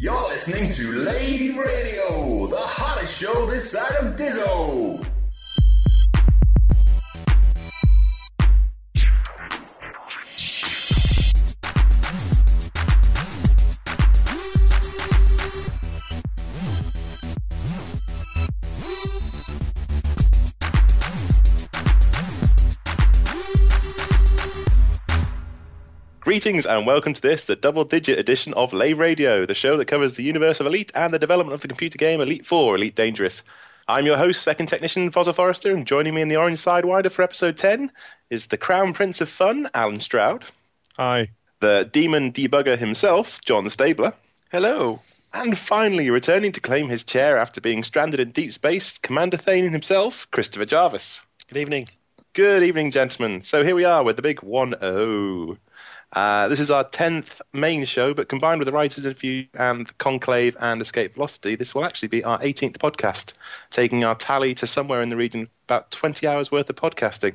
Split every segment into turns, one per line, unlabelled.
You're listening to Lave Radio, the hottest show this side of Diso.
Greetings and welcome to this, the double digit edition of Lave Radio, the show that covers the universe of Elite and the development of the computer game Elite 4, Elite Dangerous. I'm your host, second technician Fossil Forrester, and joining me in the Orange Sidewinder for episode 10 is the Crown Prince of Fun, Allen Stroud.
Hi.
The Demon Debugger himself, John Stabler.
Hello.
And finally, returning to claim his chair after being stranded in deep space, Commander Thane himself, Christopher Jarvis.
Good evening.
Good evening, gentlemen. So here we are with the big 1 0. Uh, this is our 10th main show, but combined with the writers' interview and Conclave and Escape Velocity, this will actually be our 18th podcast, taking our tally to somewhere in the region about 20 hours worth of podcasting.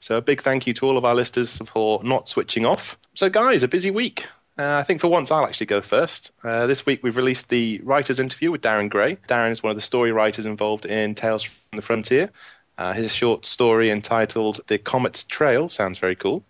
So a big thank you to all of our listeners for not switching off. So, guys, a busy week. Uh, I think for once I'll actually go first. Uh, this week we've released the writers' interview with Darren Gray. Darren is one of the story writers involved in Tales from the Frontier. Uh, his short story entitled The Comet's Trail sounds very cool.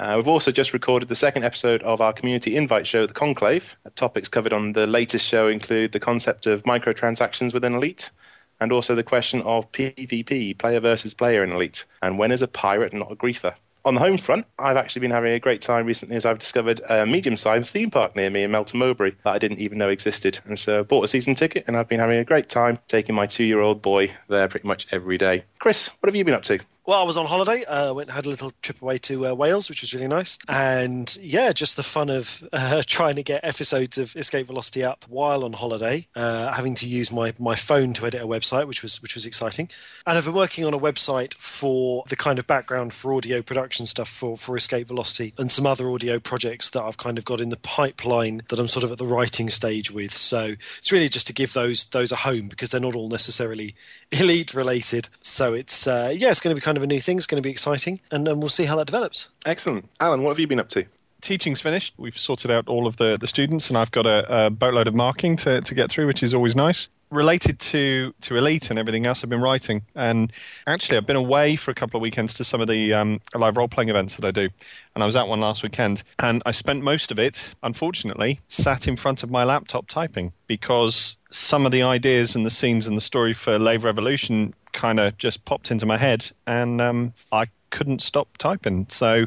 Uh, we've also just recorded the second episode of our community invite show, The Conclave. Topics covered on the latest show include the concept of microtransactions within Elite, and also the question of PvP, player versus player in Elite, and when is a pirate not a griefer? On the home front, I've actually been having a great time recently as I've discovered a medium-sized theme park near me in Melton Mowbray that I didn't even know existed. And so I bought a season ticket and I've been having a great time taking my two-year-old boy there pretty much every day. Chris, what have you been up to?
Well, I was on holiday. Uh, went had a little trip away to uh, Wales, which was really nice. And yeah, just the fun of uh, trying to get episodes of Escape Velocity up while on holiday, uh, having to use my, my phone to edit a website, which was which was exciting. And I've been working on a website for the kind of background for audio production stuff for for Escape Velocity and some other audio projects that I've kind of got in the pipeline that I'm sort of at the writing stage with. So it's really just to give those those a home because they're not all necessarily elite related. So it's uh, yeah, it's going to be kind of a new thing. It's going to be exciting, and, and we'll see how that develops.
Excellent. Allen, what have you been up to?
Teaching's finished. We've sorted out all of the, the students, and I've got a, a boatload of marking to, to get through, which is always nice. Related to, to Elite and everything else, I've been writing. And actually, I've been away for a couple of weekends to some of the um, live role playing events that I do. And I was at one last weekend. And I spent most of it, unfortunately, sat in front of my laptop typing because some of the ideas and the scenes and the story for Lave Revolution kind of just popped into my head. And um, I couldn't stop typing. So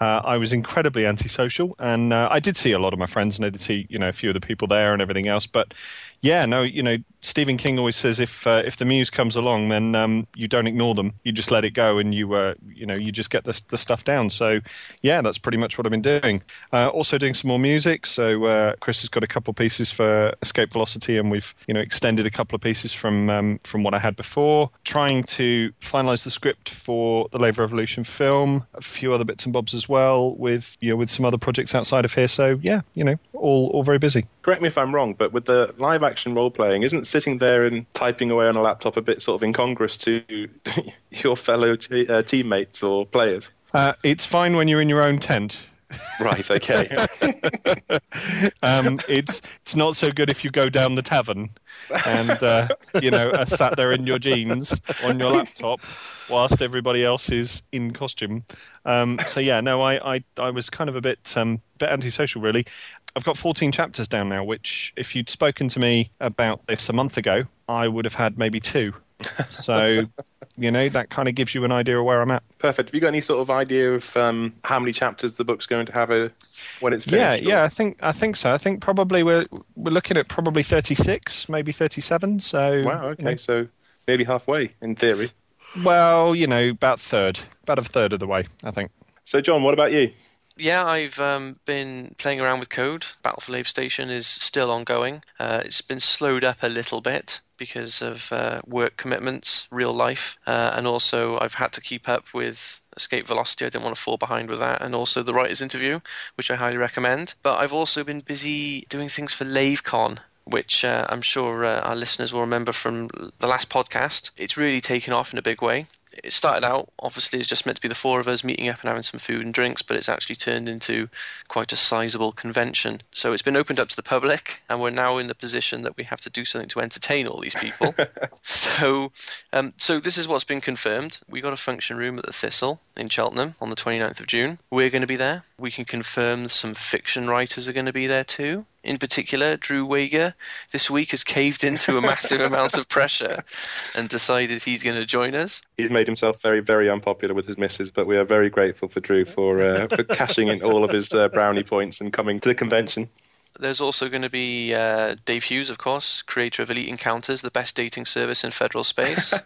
uh, I was incredibly antisocial, and uh, I did see a lot of my friends, and I did see you know a few of the people there and everything else. But yeah, no, you know Stephen King always says if uh, if the muse comes along, then um, you don't ignore them. You just let it go, and you uh, you know you just get the, the stuff down. So yeah, that's pretty much what I've been doing. Uh, also doing some more music. So uh, Chris has got a couple pieces for Escape Velocity, and we've you know extended a couple of pieces from um, from what I had before. Trying to finalise the script for the Lave Revolution film, a few other bits and bobs as well, with you know with some other projects outside of here. So yeah, you know all all very busy.
Correct me if I'm wrong, but with the live action role playing, isn't sitting there and typing away on a laptop a bit sort of incongruous to your fellow t- uh, teammates or players?
Uh, it's fine when you're in your own tent.
Right. Okay.
um, it's it's not so good if you go down the tavern and uh, you know are sat there in your jeans on your laptop whilst everybody else is in costume. Um, so yeah, no, I, I I was kind of a bit um, bit antisocial really. I've got 14 chapters down now, which if you'd spoken to me about this a month ago, I would have had maybe two. So, you know, that kind of gives you an idea of where I'm at.
Perfect. Have you got any sort of idea of um, how many chapters the book's going to have a, when it's
Yeah,
finished? or-
yeah, I think I think so. I think probably we're we're looking at probably 36, maybe 37. So
Wow.
you
Okay.
know,
So nearly halfway in theory.
well, you know, about third, about a third of the way, I think.
So John, what about you?
Yeah, I've um, been playing around with code. Battle for Lave Station is still ongoing. Uh, it's been slowed up a little bit because of uh, work commitments, real life, uh, and also I've had to keep up with Escape Velocity. I didn't want to fall behind with that, and also the writer's interview, which I highly recommend. But I've also been busy doing things for LaveCon, which uh, I'm sure uh, our listeners will remember from the last podcast. It's really taken off in a big way. It started out obviously as just meant to be the four of us meeting up and having some food and drinks, but it's actually turned into quite a sizable convention. So it's been opened up to the public, and we're now in the position that we have to do something to entertain all these people. so, um, so this is what's been confirmed. We got a function room at the Thistle in Cheltenham on the 29th of June. We're going to be there. We can confirm some fiction writers are going to be there too in particular, Drew Wagar, this week has caved into a massive amount of pressure and decided he's going to join us.
He's made himself very, very unpopular with his missus, but we are very grateful for Drew for, uh, for cashing in all of his uh, brownie points and coming to the convention.
There's also going to be uh, Dave Hughes, of course, creator of Elite Encounters, the best dating service in federal space.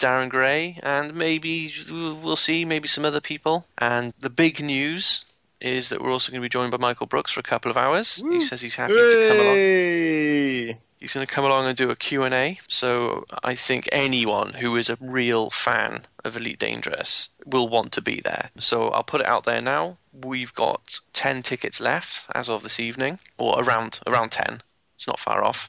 Darren Gray, and maybe we'll see, maybe some other people. And the big news is that we're also going to be joined by Michael Brookes for a couple of hours. Woo. He says he's happy Hooray. to come along. He's going to come along and do a Q&A. So I think anyone who is a real fan of Elite Dangerous will want to be there. So I'll put it out there now. We've got 10 tickets left as of this evening, or around around 10. It's not far off.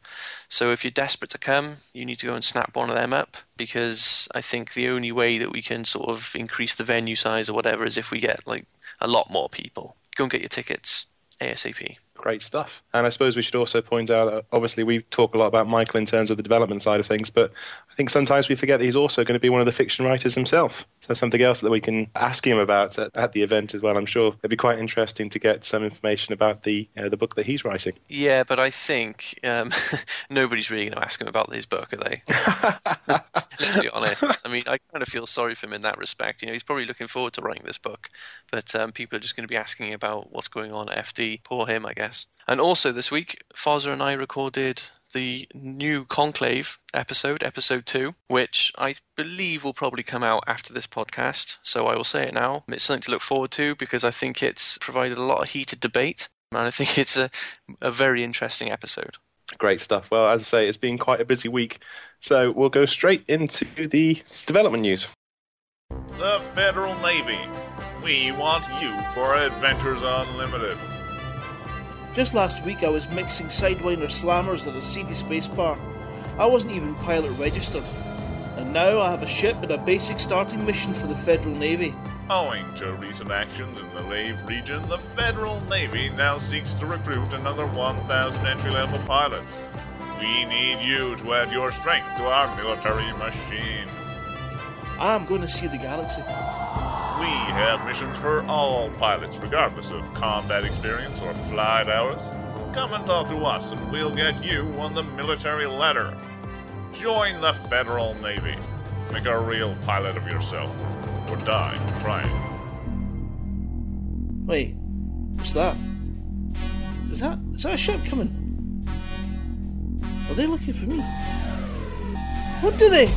So if you're desperate to come, you need to go and snap one of them up because I think the only way that we can sort of increase the venue size or whatever is if we get like a lot more people. Go and get your tickets ASAP.
Great stuff. And I suppose we should also point out that obviously we talk a lot about Michael in terms of the development side of things, but I think sometimes we forget that he's also going to be one of the fiction writers himself. So something else that we can ask him about at, at the event as well. I'm sure it'd be quite interesting to get some information about the you know, the book that he's writing.
Yeah, but I think um, nobody's really going to ask him about his book, are they? Let's be honest. I mean, I kind of feel sorry for him in that respect. You know, he's probably looking forward to writing this book, but um, people are just going to be asking about what's going on at FD. Poor him, I guess. And also this week, Fozzer and I recorded the new Conclave episode, episode two, which I believe will probably come out after this podcast. So I will say it now. It's something to look forward to because I think it's provided a lot of heated debate, and I think it's a, a very interesting episode.
Great stuff. Well, as I say, it's been quite a busy week. So we'll go straight into the development news.
The Federal Navy. We want you for Adventures Unlimited.
Just last week I was mixing Sidewinder slammers at a seedy space bar. I wasn't even pilot registered. And now I have a ship and a basic starting mission for the Federal Navy.
Owing to recent actions in the Lave region, the Federal Navy now seeks to recruit another 1,000 entry level pilots. We need you to add your strength to our military machine.
I'm going to see the galaxy.
We have missions for all pilots, regardless of combat experience or flight hours. Come and talk to us, and we'll get you on the military ladder. Join the Federal Navy. Make a real pilot of yourself, or die trying.
Wait, what's that? Is that is that a ship coming? Are they looking for me? What do they?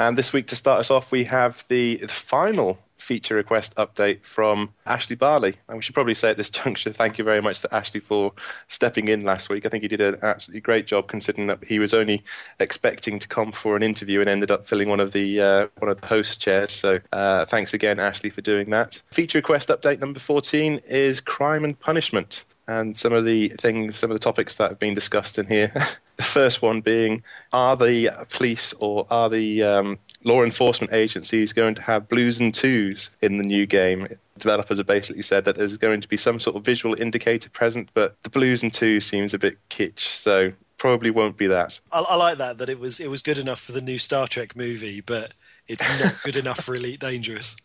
And this week, to start us off, we have the, the final feature request update from Ashley Barley. And we should probably say at this juncture, thank you very much to Ashley for stepping in last week. I think he did an absolutely great job considering that he was only expecting to come for an interview and ended up filling one of the uh, one of the host chairs. So uh, thanks again, Ashley, for doing that. Feature request update number 14 is crime and punishment and some of the things, some of the topics that have been discussed in here. the first one being, are the police or are the um, law enforcement agencies going to have blues and twos in the new game? Developers have basically said that there's going to be some sort of visual indicator present, but the blues and twos seems a bit kitsch, so probably won't be that.
I, I like that that it was it was good enough for the new Star Trek movie, but it's not good enough for Elite Dangerous.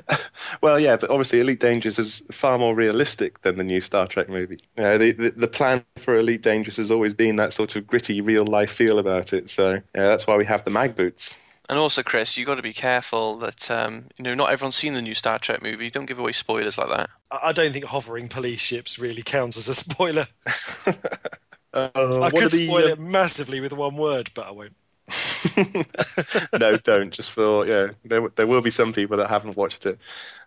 well, yeah, but obviously Elite Dangerous is far more realistic than the new Star Trek movie. You know, the, the, the plan for Elite Dangerous has always been that sort of gritty, real life feel about it. So yeah, that's why we have the mag boots.
And also, Chris, you've got to be careful that um, you know not everyone's seen the new Star Trek movie. Don't give away spoilers like that.
I don't think hovering police ships really counts as a spoiler.
uh,
I could the, spoil uh... it massively with one word, but I won't.
no, don't. Just for yeah, there there will be some people that haven't watched it.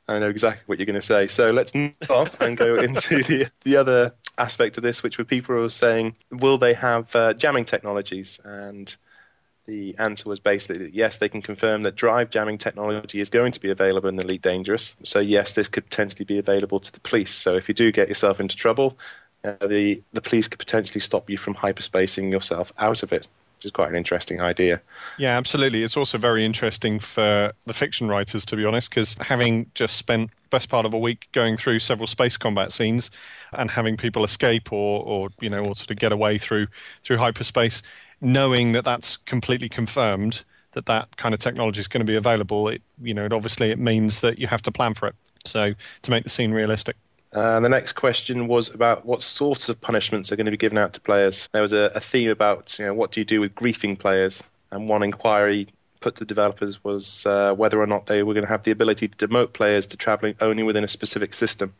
I know exactly what you're going to say. So let's move off and go into the the other aspect of this, which were people were saying, will they have uh, jamming technologies? And the answer was basically that yes, they can confirm that drive jamming technology is going to be available in Elite Dangerous. So yes, this could potentially be available to the police. So if you do get yourself into trouble, uh, the the police could potentially stop you from hyperspacing yourself out of it, is quite an interesting idea.
Yeah, absolutely. It's also very interesting for the fiction writers, to be honest, because having just spent best part of a week going through several space combat scenes and having people escape or, or you know, or sort of get away through through hyperspace, knowing that that's completely confirmed that that kind of technology is going to be available, it you know, it obviously it means that you have to plan for it. So to make the scene realistic.
Uh, the next question was about what sorts of punishments are going to be given out to players. There was a, a theme about you know, what do you do with griefing players, and one inquiry put to developers was uh, whether or not they were going to have the ability to demote players to traveling only within a specific system.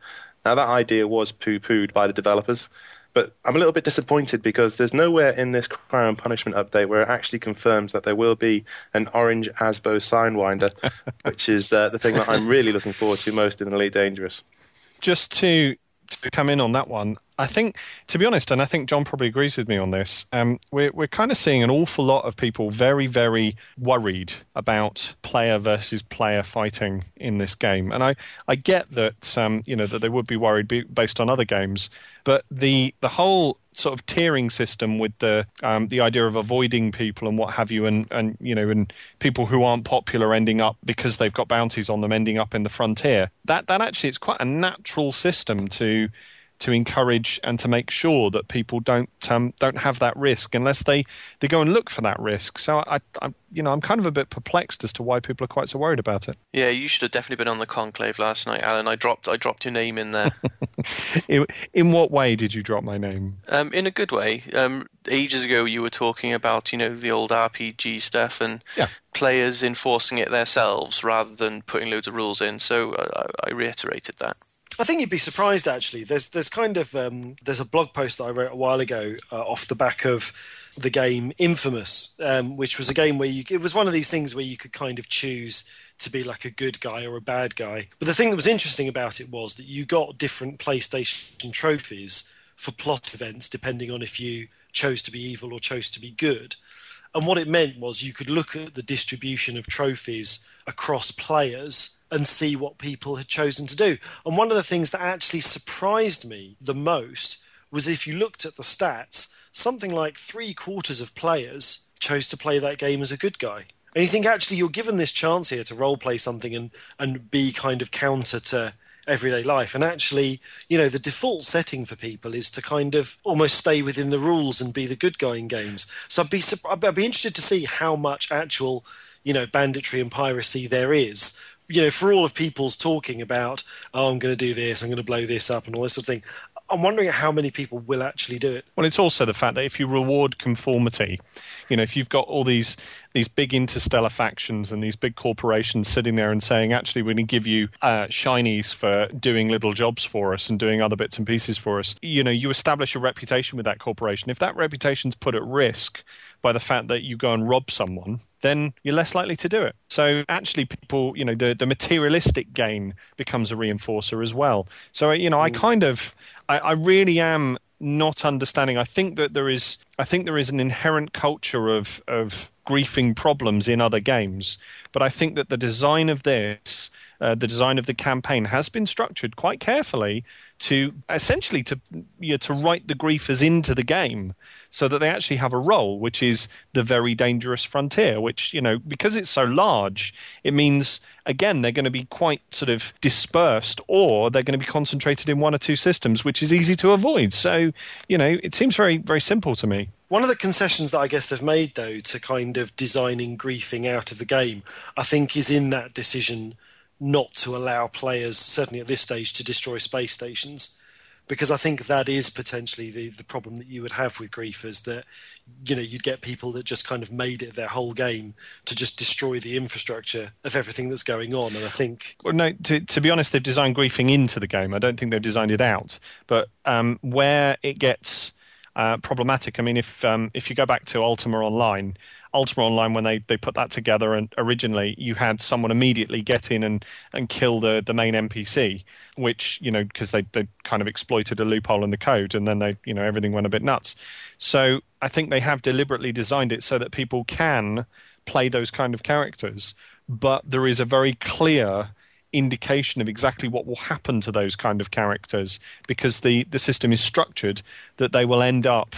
Now that idea was poo-pooed by the developers, but I'm a little bit disappointed because there's nowhere in this crime and punishment update where it actually confirms that there will be an orange ASBO Sidewinder, which is uh, the thing that I'm really looking forward to most in Elite Dangerous
just to to come in on that one, I think, to be honest, and I think John probably agrees with me on this, um, we're, we're kind of seeing an awful lot of people very, very worried about player versus player fighting in this game. And I, I get that, um, you know, that they would be worried based on other games, but the, the whole sort of tiering system with the um, the idea of avoiding people and what have you, and and you know, and people who aren't popular ending up because they've got bounties on them ending up in the frontier. That that actually it's quite a natural system to to encourage and to make sure that people don't um, don't have that risk unless they, they go and look for that risk. So I, I you know I'm kind of a bit perplexed as to why people are quite so worried about it.
Yeah, you should have definitely been on the conclave last night, Allen. I dropped I dropped your name in there.
in, in, what way did you drop my name?
Um, in a good way. Um, ages ago, you were talking about you know the old RPG stuff and
yeah.
players enforcing it themselves rather than putting loads of rules in. So I, I reiterated that.
I think you'd be surprised actually. There's there's kind of um, there's a blog post that I wrote a while ago uh, off the back of the game Infamous, um, which was a game where you it was one of these things where you could kind of choose to be like a good guy or a bad guy. But the thing that was interesting about it was that you got different PlayStation trophies for plot events depending on if you chose to be evil or chose to be good. And what it meant was you could look at the distribution of trophies across players and see what people had chosen to do. And one of the things that actually surprised me the most was if you looked at the stats, something like three quarters of players chose to play that game as a good guy. And you think actually you're given this chance here to role play something and, and be kind of counter to everyday life. And actually, you know, the default setting for people is to kind of almost stay within the rules and be the good guy in games. So I'd be I'd be interested to see how much actual, you know, banditry and piracy there is you know, for all of people's talking about, oh, I'm going to do this, I'm going to blow this up, and all this sort of thing, I'm wondering how many people will actually do it.
Well, it's also the fact that if you reward conformity, you know, if you've got all these these big interstellar factions and these big corporations sitting there and saying, actually, we're going to give you uh, shinies for doing little jobs for us and doing other bits and pieces for us, you know, you establish a reputation with that corporation. If that reputation's put at risk by the fact that you go and rob someone, then you're less likely to do it. So actually, people, you know, the, the materialistic gain becomes a reinforcer as well. So, you know, I mm. kind of, I, I really am not understanding. I think that there is, I think there is an inherent culture of of griefing problems in other games, but I think that the design of this, uh, the design of the campaign, has been structured quite carefully to essentially to you know, to write the griefers into the game so that they actually have a role, which is the very dangerous frontier, which, you know, because it's so large, it means, again, they're going to be quite sort of dispersed or they're going to be concentrated in one or two systems, which is easy to avoid. So, you know, it seems very, very simple to me.
One of the concessions that I guess they've made, though, to kind of designing griefing out of the game, I think is in that decision not to allow players, certainly at this stage, to destroy space stations because I think that is potentially the, the problem that you would have with griefers that you know you'd get people that just kind of made it their whole game to just destroy the infrastructure of everything that's going on. And I think
well no to, to be honest they've designed griefing into the game. I don't think they've designed it out. But um, where it gets uh, problematic I mean if um, if you go back to Ultima Online Ultima Online, when they, they put that together, and originally you had someone immediately get in and, and kill the, the main NPC, which you know because they they kind of exploited a loophole in the code, and then they you know everything went a bit nuts. So I think they have deliberately designed it so that people can play those kind of characters, but there is a very clear indication of exactly what will happen to those kind of characters because the, the system is structured that they will end up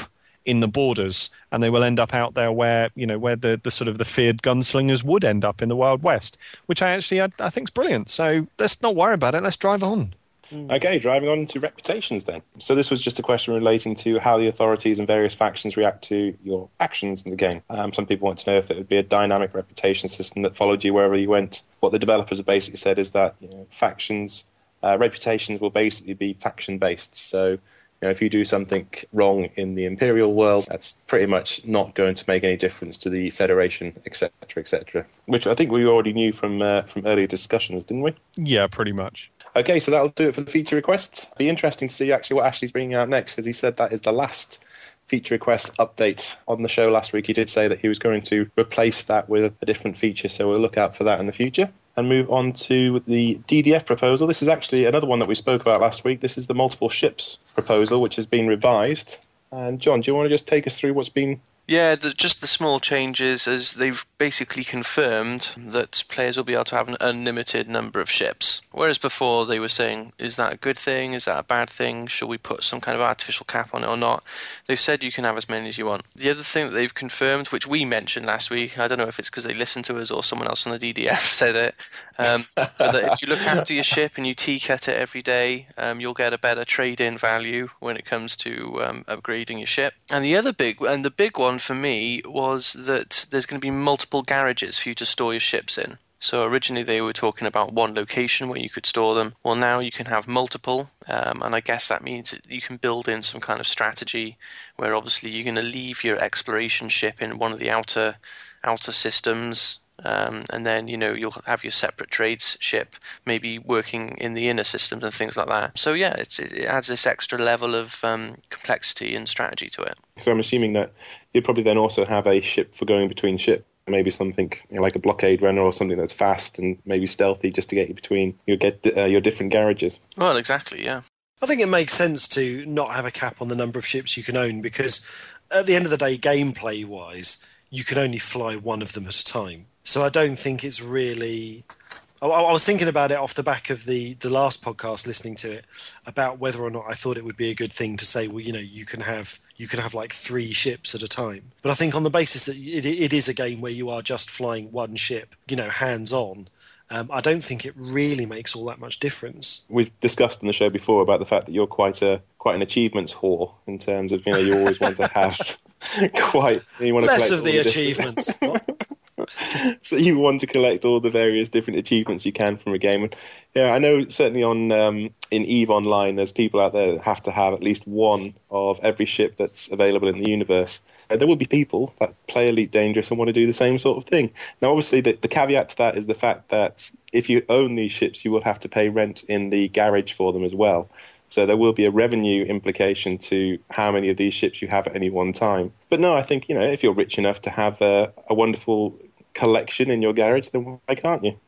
in the borders and they will end up out there where you know where the, the sort of the feared gunslingers would end up in the wild west which i actually i, I think is brilliant so let's not worry about it let's drive on
Okay, driving on to reputations then. So this was just a question relating to how the authorities and various factions react to your actions in the game. Um, some people want to know if it would be a dynamic reputation system that followed you wherever you went. What the developers have basically said is that you know, factions, uh, reputations will basically be faction based. So you know, if you do something wrong in the Imperial world, that's pretty much not going to make any difference to the Federation, etc., etc. Which I think we already knew from uh, from earlier discussions, didn't we?
yeah pretty much
Okay, so that'll do it for the feature requests. Be interesting to see actually what Ashley's bringing out next because he said that is the last feature request update on the show last week. He did say that he was going to replace that with a different feature, so we'll look out for that in the future. And move on to the DDF proposal. This is actually another one that we spoke about last week. This is the multiple ships proposal, which has been revised. And John, do you want to just take us through what's been
Yeah, the, just the small changes as they've basically confirmed that players will be able to have an unlimited number of ships. Whereas before they were saying, is that a good thing? Is that a bad thing? Should we put some kind of artificial cap on it or not? They've said you can have as many as you want. The other thing that they've confirmed, which we mentioned last week, I don't know if it's because they listened to us or someone else on the DDF said it, um, but that if you look after your ship and you T-cut it every day, um, you'll get a better trade-in value when it comes to um, upgrading your ship. And the other big, and the big one for me was that there's going to be multiple garages for you to store your ships in. So originally they were talking about one location where you could store them. Well, now you can have multiple, um, and I guess that means that you can build in some kind of strategy where obviously you're going to leave your exploration ship in one of the outer outer systems. Um, and then you know you'll have your separate trades ship, maybe working in the inner systems and things like that. So yeah, it's, it adds this extra level of um, complexity and strategy to it.
So I'm assuming that you'd probably then also have a ship for going between ships Maybe something you know, like a blockade runner or something that's fast and maybe stealthy, just to get you between your get uh, your different garages.
Well, exactly, yeah.
I think it makes sense to not have a cap on the number of ships you can own because at the end of the day, gameplay wise, you can only fly one of them at a time. So I don't think it's really. I, I was thinking about it off the back of the the last podcast, listening to it about whether or not I thought it would be a good thing to say, well, you know, you can have you can have like three ships at a time. But I think on the basis that it, it is a game where you are just flying one ship, you know, hands on. Um, I don't think it really makes all that much difference.
We've discussed in the show before about the fact that you're quite a quite an achievements whore in terms of you know you always want to have quite you want to
Less of the achievements.
so you want to collect all the various different achievements you can from a game. And yeah, I know certainly on um, in Eve Online, there's people out there that have to have at least one of every ship that's available in the universe. Uh, there will be people that play Elite Dangerous and want to do the same sort of thing. Now, obviously, the, the caveat to that is the fact that if you own these ships, you will have to pay rent in the garage for them as well. So there will be a revenue implication to how many of these ships you have at any one time. But no, I think you know if you're rich enough to have a, a wonderful collection in your garage, then why can't you?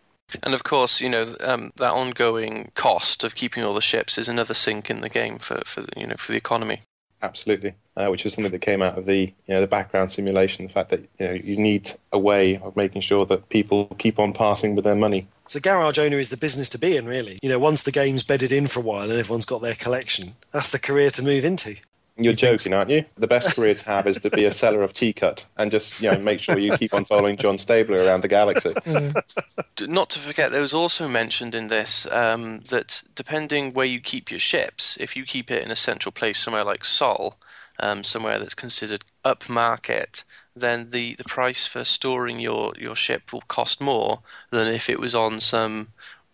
And of course, you know um, that ongoing cost of keeping all the ships is another sink in the game for, for you know for the economy.
Absolutely, uh, which is something that came out of the you know the background simulation. The fact that you know you need a way of making sure that people keep on passing with their money.
So garage owner is the business to be in, really. You know, once the game's bedded in for a while and everyone's got their collection, that's the career to move into.
You're joking, aren't you? The best career to have is to be a seller of T-Cut and just you know make sure you keep on following John Stabler around the galaxy.
D- Not to forget, there was also mentioned in this um, that depending where you keep your ships, if you keep it in a central place somewhere like Sol, um, somewhere that's considered upmarket, then the, the price for storing your, your ship will cost more than if it was on some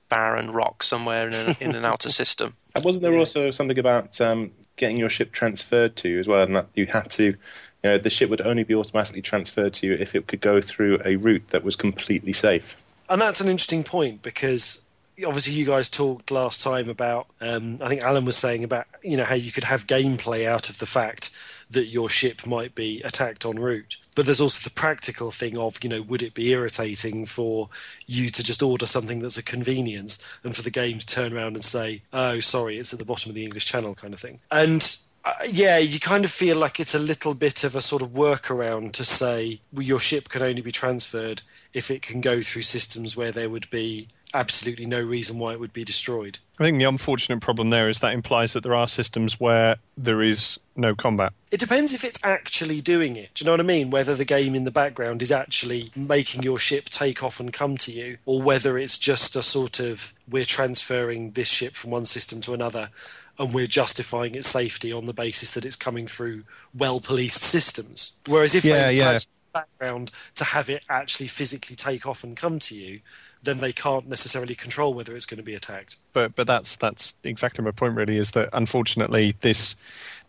barren rock somewhere in, a, in an outer system.
And wasn't there also something about um, getting your ship transferred to as well, and that you had to, you know, the ship would only be automatically transferred to you if it could go through a route that was completely safe.
And that's an interesting point because obviously you guys talked last time about um, I think Allen was saying about you know how you could have gameplay out of the fact that your ship might be attacked en route. But there's also the practical thing of, you know, would it be irritating for you to just order something that's a convenience and for the game to turn around and say, oh, sorry, it's at the bottom of the English channel kind of thing. And Uh, yeah, you kind of feel like it's a little bit of a sort of workaround to say well, your ship can only be transferred if it can go through systems where there would be absolutely no reason why it would be destroyed.
I think the unfortunate problem there is that implies that there are systems where there is no combat.
It depends if it's actually doing it. Do you know what I mean? Whether the game in the background is actually making your ship take off and come to you, or whether it's just a sort of we're transferring this ship from one system to another and we're justifying its safety on the basis that it's coming through well policed systems. Whereas if
Yeah,
they
yeah.
the background to have it actually physically take off and come to you, then they can't necessarily control whether it's going to be attacked.
But but that's that's exactly my point. Really, is that unfortunately this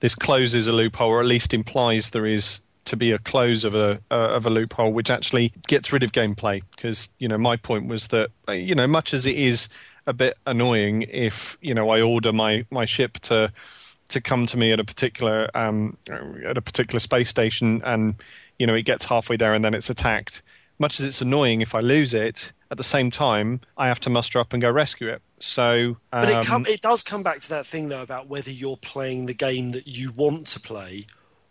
this closes a loophole, or at least implies there is to be a close of a uh, of a loophole, which actually gets rid of gameplay. Because you know my point was that you know much as it is a bit annoying if you know I order my my ship to to come to me at a particular um, at a particular space station, and you know it gets halfway there and then it's attacked. Much as it's annoying if I lose it, at the same time I have to muster up and go rescue it. So, um,
But it, come, it does come back to that thing, though, about whether you're playing the game that you want to play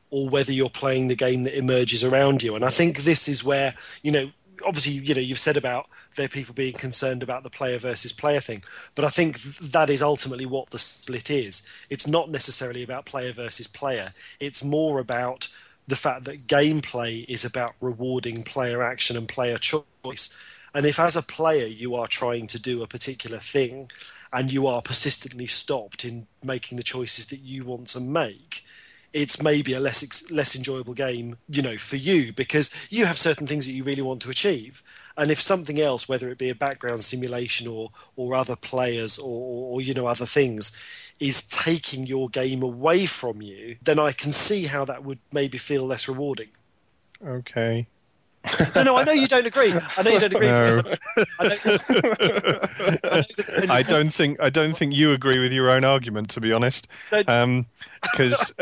or whether you're playing the game that emerges around you. And I think this is where, you know, obviously, you know, you've said about there people being concerned about the player versus player thing, but I think that is ultimately what the split is. It's not necessarily about player versus player, it's more about the fact that gameplay is about rewarding player action and player choice. And if, as a player, you are trying to do a particular thing and you are persistently stopped in making the choices that you want to make, it's maybe a less less enjoyable game, you know, for you because you have certain things that you really want to achieve, and if something else, whether it be a background simulation or or other players or, or, or you know other things, is taking your game away from you, then I can see how that would maybe feel less rewarding.
okay.
No, no, I know you don't agree. I know you don't agree.
No.
I know, I know that
I don't think I don't think you agree with your own argument, to be honest. Because um, because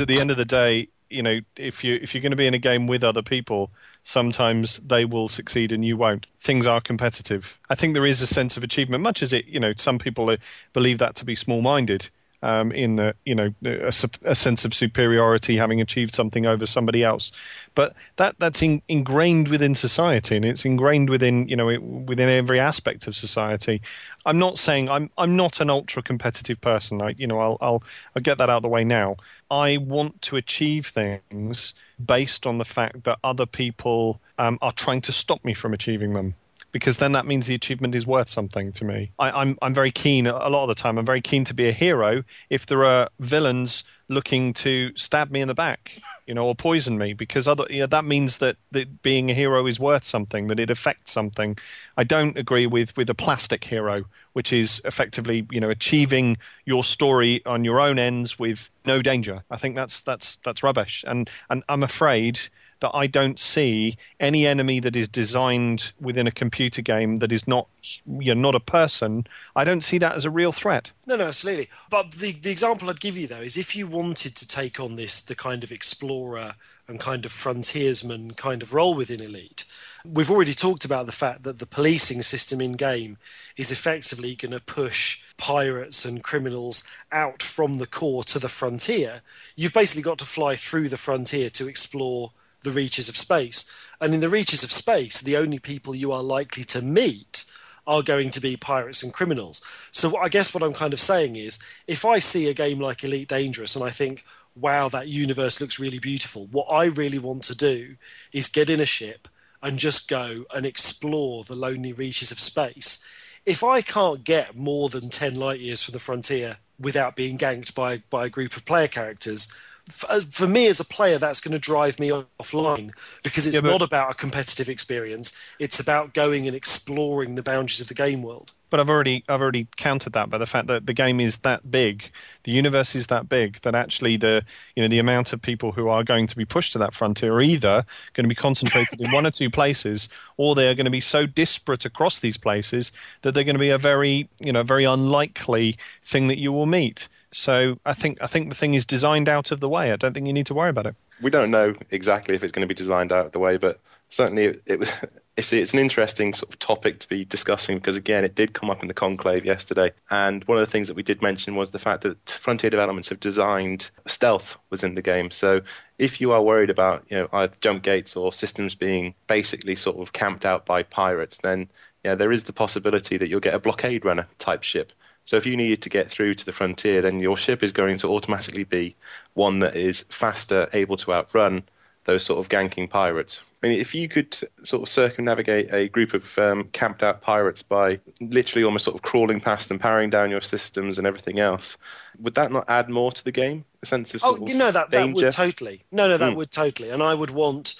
at the end of the day, you know, if you if you're going to be in a game with other people, sometimes they will succeed and you won't. Things are competitive. I think there is a sense of achievement, much as it, you know, some people believe that to be small-minded. Um, in the you know a, a sense of superiority, having achieved something over somebody else, but that that's in, ingrained within society, and it's ingrained within you know it, within every aspect of society. I'm not saying I'm I'm not an ultra competitive person. I you know I'll I'll I'll get that out of the way now. I want to achieve things based on the fact that other people um, are trying to stop me from achieving them. Because then that means the achievement is worth something to me. I, I'm I'm very keen a lot of the time. I'm very keen to be a hero if there are villains looking to stab me in the back, you know, or poison me. Because other you know, that means that, that being a hero is worth something, that it affects something. I don't agree with with a plastic hero, which is effectively you know achieving your story on your own ends with no danger. I think that's that's that's rubbish, and and I'm afraid that I don't see any enemy that is designed within a computer game that is not you know, not a person. I don't see that as a real threat.
No, no, absolutely. But the the example I'd give you though is if you wanted to take on this the kind of explorer and kind of frontiersman kind of role within Elite, we've already talked about the fact that the policing system in game is effectively going to push pirates and criminals out from the core to the frontier. You've basically got to fly through the frontier to explore the reaches of space. And in the reaches of space, the only people you are likely to meet are going to be pirates and criminals. So I guess what I'm kind of saying is if I see a game like Elite Dangerous and I think, wow, that universe looks really beautiful, what I really want to do is get in a ship and just go and explore the lonely reaches of space. If I can't get more than 10 light years from the frontier without being ganked by, by a group of player characters, for, uh, for me as a player, that's going to drive me offline because it's
Yeah, but-
not about a competitive experience. It's about going and exploring the boundaries of the game world.
But I've already I've already countered that by the fact that the game is that big, the universe is that big that actually the you know the amount of people who are going to be pushed to that frontier are either going to be concentrated in one or two places, or they are going to be so disparate across these places that they're going to be a very you know very unlikely thing that you will meet. So I think I think the thing is designed out of the way. I don't think you need to worry about it.
we don't know exactly if it's going to be designed out of the way, but certainly it, it it's, it's an interesting sort of topic to be discussing because again, it did come up in the conclave yesterday, and one of the things that we did mention was the fact that Frontier Developments have designed stealth was in the game. So if you are worried about you know either jump gates or systems being basically sort of camped out by pirates, then yeah, there is the possibility that you'll get a blockade runner type ship. So if you needed to get through to the frontier, then your ship is going to automatically be one that is faster, able to outrun those sort of ganking pirates. I mean, if you could sort of circumnavigate a group of um, camped out pirates by literally almost sort of crawling past and powering down your systems and everything else, would that not add more to the game? A sense of
Oh, you know that that
danger?
would totally. No, no, that
Mm.
would totally. And I would want,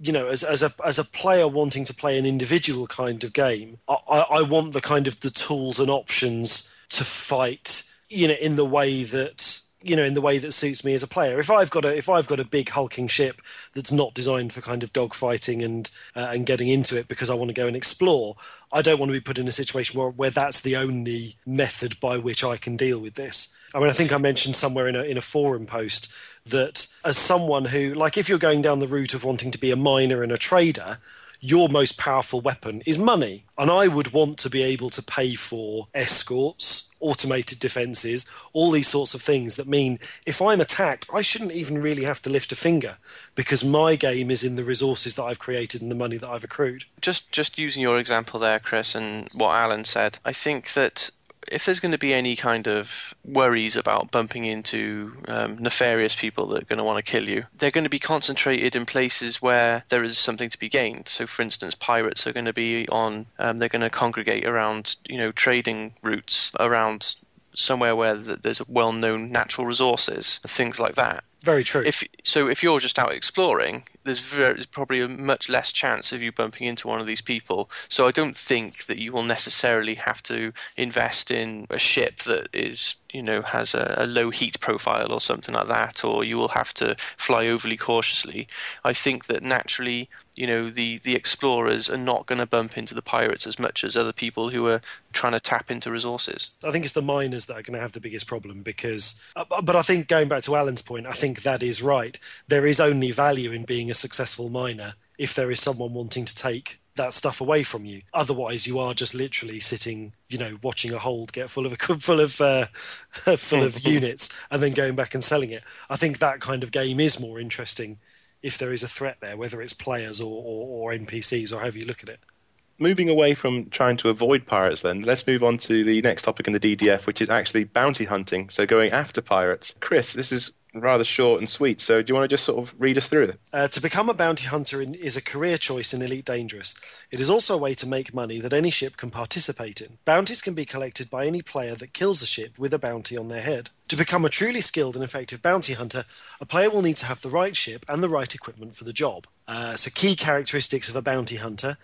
you know, as as a as a player wanting to play an individual kind of game, I, I I want the kind of the tools and options to fight, you know, in the way that you know in the way that suits me as a player. If I've got a if I've got a big hulking ship that's not designed for kind of dogfighting and uh, and getting into it because I want to go and explore, I don't want to be put in a situation where where that's the only method by which I can deal with this. I mean, I think I mentioned somewhere in a in a forum post that as someone who like if you're going down the route of wanting to be a miner and a trader your most powerful weapon is money. And I would want to be able to pay for escorts, automated defenses, all these sorts of things that mean if I'm attacked, I shouldn't even really have to lift a finger because my game is in the resources that I've created and the money that I've accrued.
just just using your example there, Chris, and what Allen said, I think that if there's going to be any kind of worries about bumping into um, nefarious people that are going to want to kill you, they're going to be concentrated in places where there is something to be gained. So, for instance, pirates are going to be on, um, they're going to congregate around, you know, trading routes around somewhere where there's well-known natural resources, and things like that.
Very true.
if so if you're just out exploring there's, very, there's probably a much less chance of you bumping into one of these people. So i don't think that you will necessarily have to invest in a ship that is you know has a, a low heat profile or something like that or you will have to fly overly cautiously. I think that naturally you know the the explorers are not going to bump into the pirates as much as other people who are trying to tap into resources
I think it's the miners that are going to have the biggest problem because, uh, but I think going back to Allen's point, I think that is right. There is only value in being a successful miner if there is someone wanting to take that stuff away from you. Otherwise, you are just literally sitting, you know, watching a hold get full of full of uh, full of units and then going back and selling it. I think that kind of game is more interesting if there is a threat there, whether it's players or, or, or NPCs or however you look at it.
moving away from trying to avoid pirates, then let's move on to the next topic in the DDF, which is actually bounty hunting. So going after pirates. Chris, this is rather short and sweet. So do you want to just sort of read us through it?
Uh, to become a bounty hunter in, is a career choice in Elite Dangerous. It is also a way to make money that any ship can participate in. Bounties can be collected by any player that kills a ship with a bounty on their head. To become a truly skilled and effective bounty hunter, a player will need to have the right ship and the right equipment for the job. Uh, so, key characteristics of a bounty hunter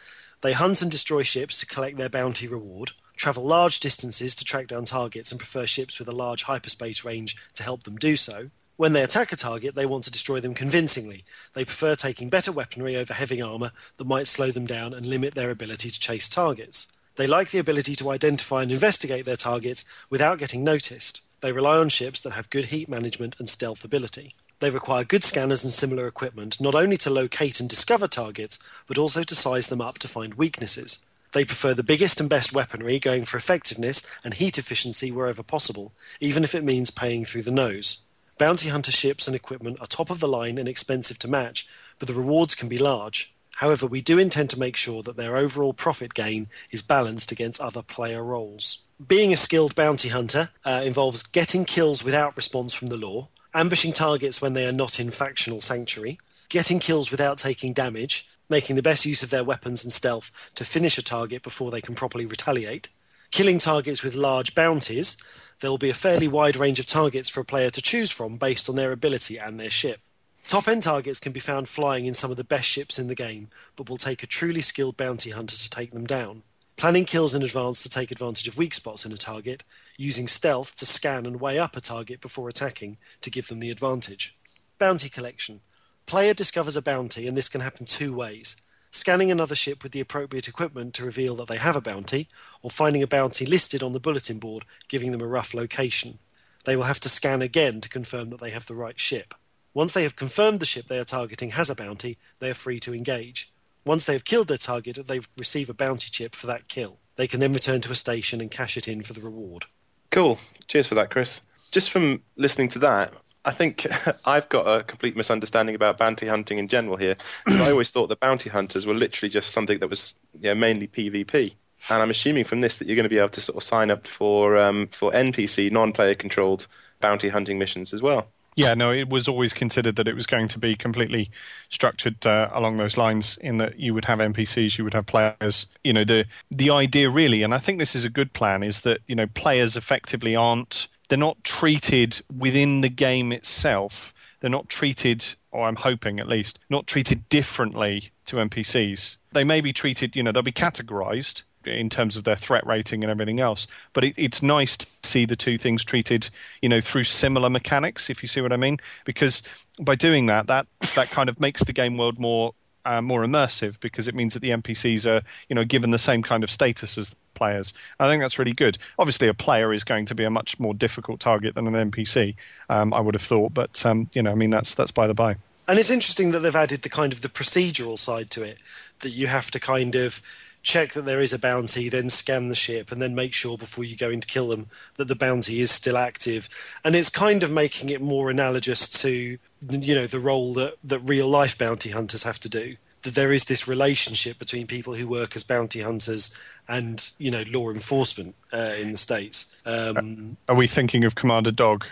they hunt and destroy ships to collect their bounty reward, travel large distances to track down targets, and prefer ships with a large hyperspace range to help them do so. When they attack a target, they want to destroy them convincingly. They prefer taking better weaponry over heavy armor that might slow them down and limit their ability to chase targets. They like the ability to identify and investigate their targets without getting noticed. They rely on ships that have good heat management and stealth ability. They require good scanners and similar equipment, not only to locate and discover targets, but also to size them up to find weaknesses. They prefer the biggest and best weaponry, going for effectiveness and heat efficiency wherever possible, even if it means paying through the nose. Bounty hunter ships and equipment are top of the line and expensive to match, but the rewards can be large. However, we do intend to make sure that their overall profit gain is balanced against other player roles. Being a skilled bounty hunter uh, involves getting kills without response from the law, ambushing targets when they are not in factional sanctuary, getting kills without taking damage, making the best use of their weapons and stealth to finish a target before they can properly retaliate, killing targets with large bounties. There will be a fairly wide range of targets for a player to choose from based on their ability and their ship. Top end targets can be found flying in some of the best ships in the game, but will take a truly skilled bounty hunter to take them down. Planning kills in advance to take advantage of weak spots in a target, using stealth to scan and weigh up a target before attacking to give them the advantage. Bounty collection. Player discovers a bounty, and this can happen two ways scanning another ship with the appropriate equipment to reveal that they have a bounty, or finding a bounty listed on the bulletin board, giving them a rough location. They will have to scan again to confirm that they have the right ship. Once they have confirmed the ship they are targeting has a bounty, they are free to engage. once they've killed their target, they receive a bounty chip for that kill. They can then return to a station and cash it in for the reward.
Cool. Cheers for that, Chris. Just from listening to that, I think I've got a complete misunderstanding about bounty hunting in general here. I always thought that bounty hunters were literally just something that was yeah, mainly PvP. And I'm assuming from this that you're going to be able to sort of sign up for um, for NPC, non-player controlled bounty hunting missions as well.
Yeah, no, it was always considered that it was going to be completely structured uh, along those lines. In that you would have NPCs, you would have players. You know, the the idea really, and I think this is a good plan, is that you know players effectively aren't they're not treated within the game itself. They're not treated, or I'm hoping at least, not treated differently to NPCs. They may be treated, you know, they'll be categorized in terms of their threat rating and everything else. But it, it's nice to see the two things treated, you know, through similar mechanics, if you see what I mean. Because by doing that, that that kind of makes the game world more uh, more immersive because it means that the NPCs are, you know, given the same kind of status as players. I think that's really good. Obviously, a player is going to be a much more difficult target than an NPC. Um, I would have thought, but um, you know, I mean, that's that's by the by.
And it's interesting that they've added the kind of the procedural side to it, that you have to kind of check that there is a bounty, then scan the ship, and then make sure before you go in to kill them that the bounty is still active. And it's kind of making it more analogous to, you know, the role that, that real life bounty hunters have to do. That there is this relationship between people who work as bounty hunters and, you know, law enforcement uh, in the States. Um,
Are we thinking of Commander Dog?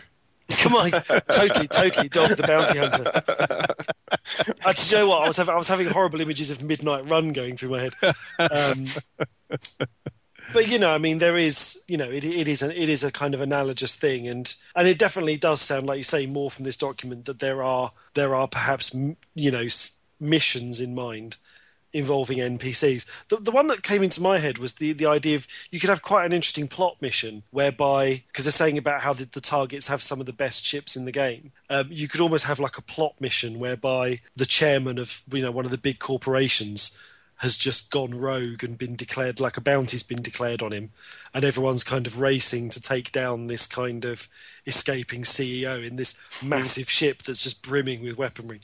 Come on, totally, totally, Dog the Bounty Hunter. Actually, you know what? I was having, I was having horrible images of Midnight Run going through my head. Um, but you know, I mean, there is, you know, it, it is, a, it is a kind of analogous thing, and and it definitely does sound like you say more from this document that there are there are perhaps you know s- missions in mind involving NPCs. The, the one that came into my head was the, the idea of you could have quite an interesting plot mission whereby, because they're saying about how the, the targets have some of the best ships in the game, um, you could almost have like a plot mission whereby the chairman of you know one of the big corporations has just gone rogue and been declared like a bounty's been declared on him and everyone's kind of racing to take down this kind of escaping CEO in this massive ship that's just brimming with weaponry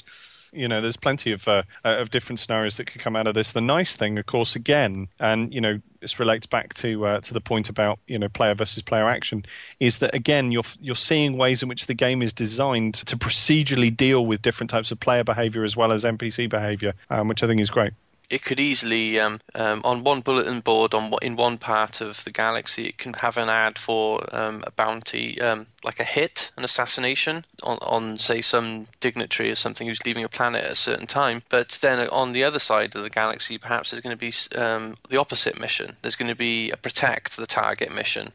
you know, there's plenty of uh, of different scenarios that could come out of this. The nice thing, of course, again, and you know, this relates back to uh, to the point about you know player versus player action, is that again you're you're seeing ways in which the game is designed to procedurally deal with different types of player behavior as well as NPC behavior, um, which I think is great
it could easily um, um, on one bulletin board on in one part of the galaxy it can have an ad for um, a bounty um, like a hit an assassination on, on say some dignitary or something who's leaving a planet at a certain time. But then on the other side of the galaxy perhaps there's going to be um, the opposite mission. There's going to be a protect the target mission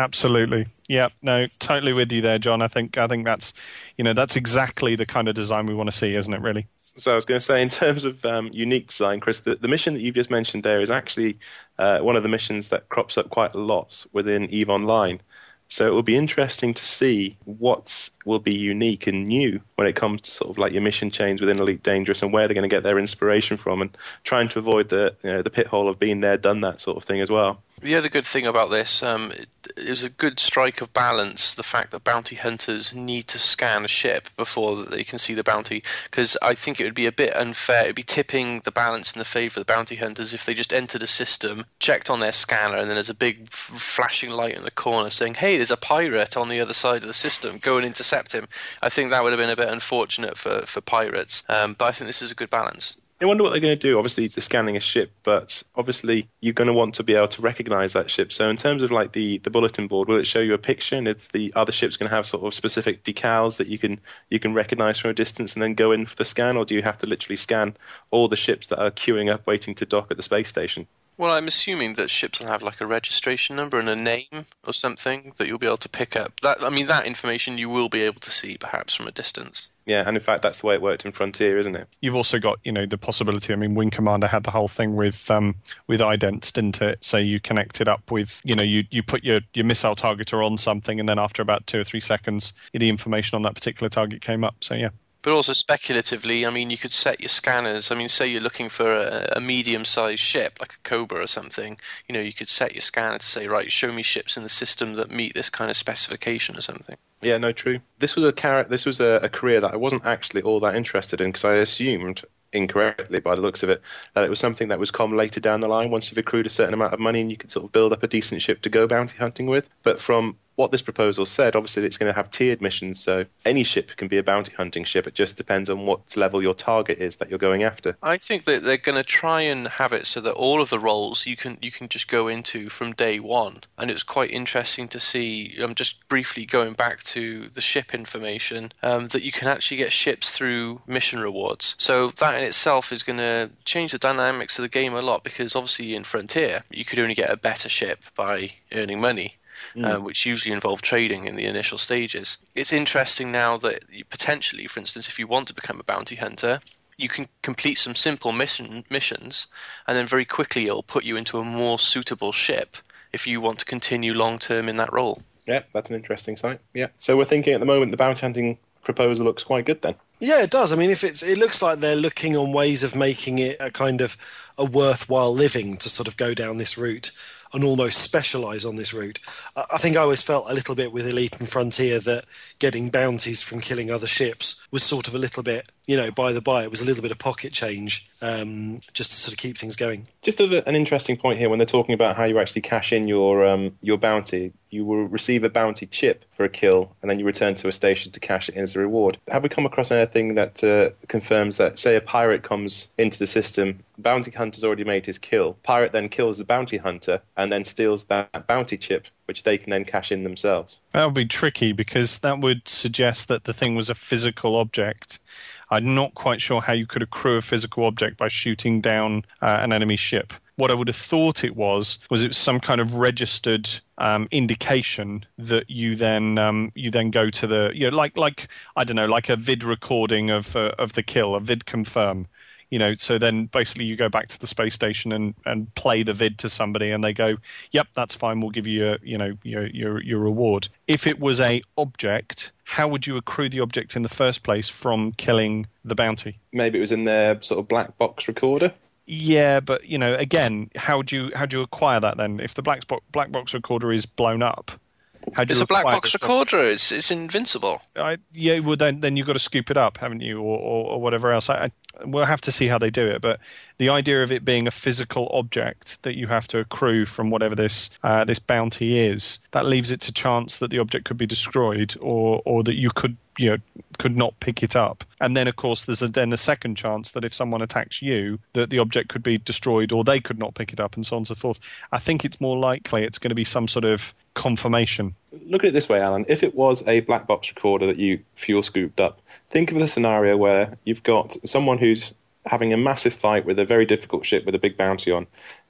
Absolutely. Yeah, no, totally with you there, John. I think I think that's you know that's exactly the kind of design we want to see, isn't it? Really.
So I was going to say, in terms of um, unique design, Chris, the, the, mission that you've just mentioned there is actually uh, one of the missions that crops up quite a lot within Eve Online. So it will be interesting to see what will be unique and new when it comes to sort of like your mission chains within Elite Dangerous and where they're going to get their inspiration from, and trying to avoid the you know, the pit hole of being there, done that sort of thing as well.
The other good thing about this um, it, it was a good strike of balance. The fact that bounty hunters need to scan a ship before they can see the bounty, because I think it would be a bit unfair. It'd be tipping the balance in the favour of the bounty hunters if they just entered a system, checked on their scanner, and then there's a big f- flashing light in the corner saying, "Hey, there's a pirate on the other side of the system. Go and intercept him." I think that would have been a bit unfortunate for for pirates, um, but I think this is a good balance.
I wonder what they're going to do. Obviously, they're scanning a ship, but obviously you're going to want to be able to recognise that ship. So, in terms of like the, the bulletin board, will it show you a picture, and it's the other ship's going to have sort of specific decals that you can you can recognise from a distance, and then go in for the scan, or do you have to literally scan all the ships that are queuing up waiting to dock at the space station?
Well, I'm assuming that ships will have like a registration number and a name or something that you'll be able to pick up. That I mean, that information you will be able to see perhaps from a distance.
Yeah, and in fact, that's the way it worked in Frontier, isn't it?
You've also got, you know, the possibility. I mean, Wing Commander had the whole thing with um, with idents, didn't it? So you connect it up with, you know, you, you put your, your missile targeter on something, and then after about two or three seconds, the information on that particular target came up. So yeah.
But also speculatively, I mean, you could set your scanners. I mean, say you're looking for a, a medium-sized ship, like a Cobra or something. You know, you could set your scanner to say, right, show me ships in the system that meet this kind of specification or something.
Yeah, no, true. This was a car- This was a, a career that I wasn't actually all that interested in because I assumed incorrectly by the looks of it that it was something that was come later down the line once you've accrued a certain amount of money and you could sort of build up a decent ship to go bounty hunting with. But from what this proposal said, obviously it's going to have tiered missions, so any ship can be a bounty hunting ship. It just depends on what level your target is that you're going after.
I think that they're going to try and have it so that all of the roles you can you can just go into from day one, and it's quite interesting to see. I'm um, just briefly going back to the ship information um, that you can actually get ships through mission rewards. So that in itself is going to change the dynamics of the game a lot because obviously in Frontier you could only get a better ship by earning money mm. uh, which usually involve trading in the initial stages. It's interesting now that you potentially, for instance, if you want to become a bounty hunter, you can complete some simple mission, missions, and then very quickly it'll put you into a more suitable ship if you want to continue long term in that role.
Yeah, that's an interesting site. Yeah. So we're thinking at the moment the bounty hunting proposal looks quite good then.
Yeah, it does. I mean, if it's, it looks like they're looking on ways of making it a kind of a worthwhile living to sort of go down this route and almost specialise on this route. I think I always felt a little bit with Elite and Frontier that getting bounties from killing other ships was sort of a little bit, you know, by the by, it was a little bit of pocket change um, just to sort of keep things going.
Just an interesting point here when they're talking about how you actually cash in your um, your bounty. You will receive a bounty chip for a kill, and then you return to a station to cash it in as a reward. Have we come across anything that uh, confirms that, say, a pirate comes into the system, bounty hunter's already made his kill, pirate then kills the bounty hunter, and then steals that bounty chip, which they can then cash in themselves?
That would be tricky because that would suggest that the thing was a physical object I'm not quite sure how you could accrue a physical object by shooting down uh, an enemy ship. What I would have thought it was was it was some kind of registered um, indication that you then um, you then go to the you know like like I don't know like a vid recording of uh, of the kill, a vid confirm you know so then basically you go back to the space station and and play the vid to somebody and they go yep that's fine we'll give you your you know your your, your reward if it was a object how would you accrue the object in the first place from killing the bounty
maybe it was in their sort of black box recorder
yeah, but you know, again, how do you how do you acquire that then? If the black box black box recorder is blown up,
how do it's a black box recorder. It's it's invincible.
I, yeah, well then then you've got to scoop it up, haven't you, or or, or whatever else. I, I, we'll have to see how they do it, but the idea of it being a physical object that you have to accrue from whatever this uh, this bounty is, that leaves it to chance that the object could be destroyed, or or that you could you know could not pick it up. And then of course there's a, then a second chance that if someone attacks you, that the object could be destroyed, or they could not pick it up, and so on and so forth. I think it's more likely it's going to be some sort of confirmation.
Look at it this way, Allen. If it was a black box recorder that you fuel scooped up, think of a scenario where you've got someone who's having a massive fight with a very difficult ship with a big bounty on.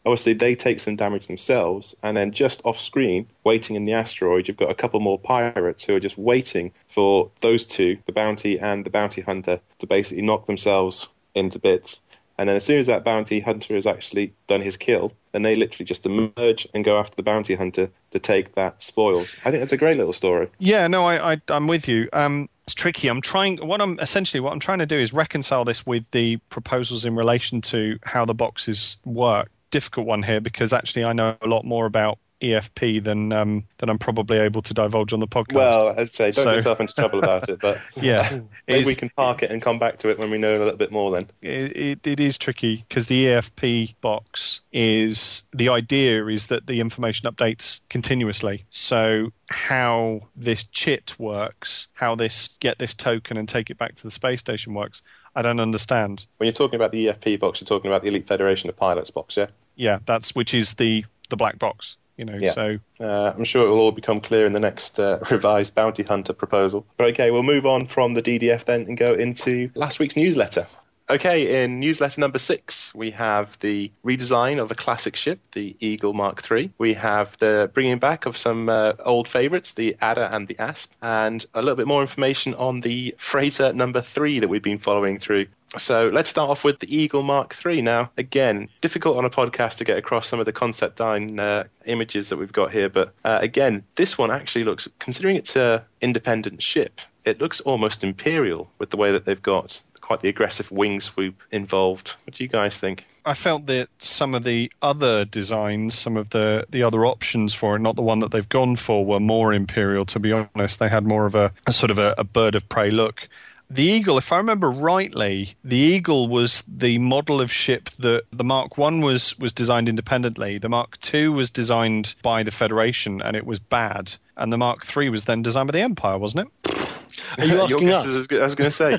Obviously, they take some damage themselves, and then just off screen, waiting in the asteroid, you've got a couple more pirates who are just waiting for those two, the bounty and the bounty hunter, to basically knock themselves into bits. And then as soon as that bounty hunter has actually done his kill, then they literally just emerge and go after the bounty hunter to take that spoils. I think that's a great little story.
Yeah, no, I, I am with you. Um, it's tricky. I'm trying. What I'm essentially what I'm trying to do is reconcile this with the proposals in relation to how the boxes work. Difficult one here because actually I know a lot more about EFP than um, than I'm probably able to divulge on the podcast.
Well, I'd say don't so, get yourself into trouble about it, but
yeah,
maybe we can park it and come back to it when we know a little bit more. Then
it, it, it is tricky because the EFP box is the idea is that the information updates continuously. So how this chit works, how this get this token and take it back to the space station works, I don't understand.
When you're talking about the EFP box, you're talking about the Elite Federation of Pilots box, yeah?
Yeah, that's which is the the black box. You know,
yeah.
so
uh, I'm sure it will all become clear in the next uh, revised bounty hunter proposal. But okay, we'll move on from the DDF then and go into last week's newsletter. Okay, in newsletter number six, we have the redesign of a classic ship, the Eagle Mark III. We have the bringing back of some uh, old favourites, the Adder and the Asp, and a little bit more information on the freighter number three that we've been following through. So let's start off with the Eagle Mark III. Now, again, difficult on a podcast to get across some of the concept design uh, images that we've got here, but uh, again, this one actually looks, considering it's a independent ship, it looks almost imperial with the way that they've got quite the aggressive wing swoop involved. What do you guys think?
I felt that some of the other designs, some of the, the other options for it, not the one that they've gone for, were more imperial. To be honest, they had more of a, a sort of a, a bird of prey look. The Eagle, if I remember rightly, the Eagle was the model of ship that the Mark One was was designed independently. The Mark Two was designed by the Federation, and it was bad. And the Mark Three was then designed by the Empire, wasn't it?
Are you asking us?
is as good- I was going to say.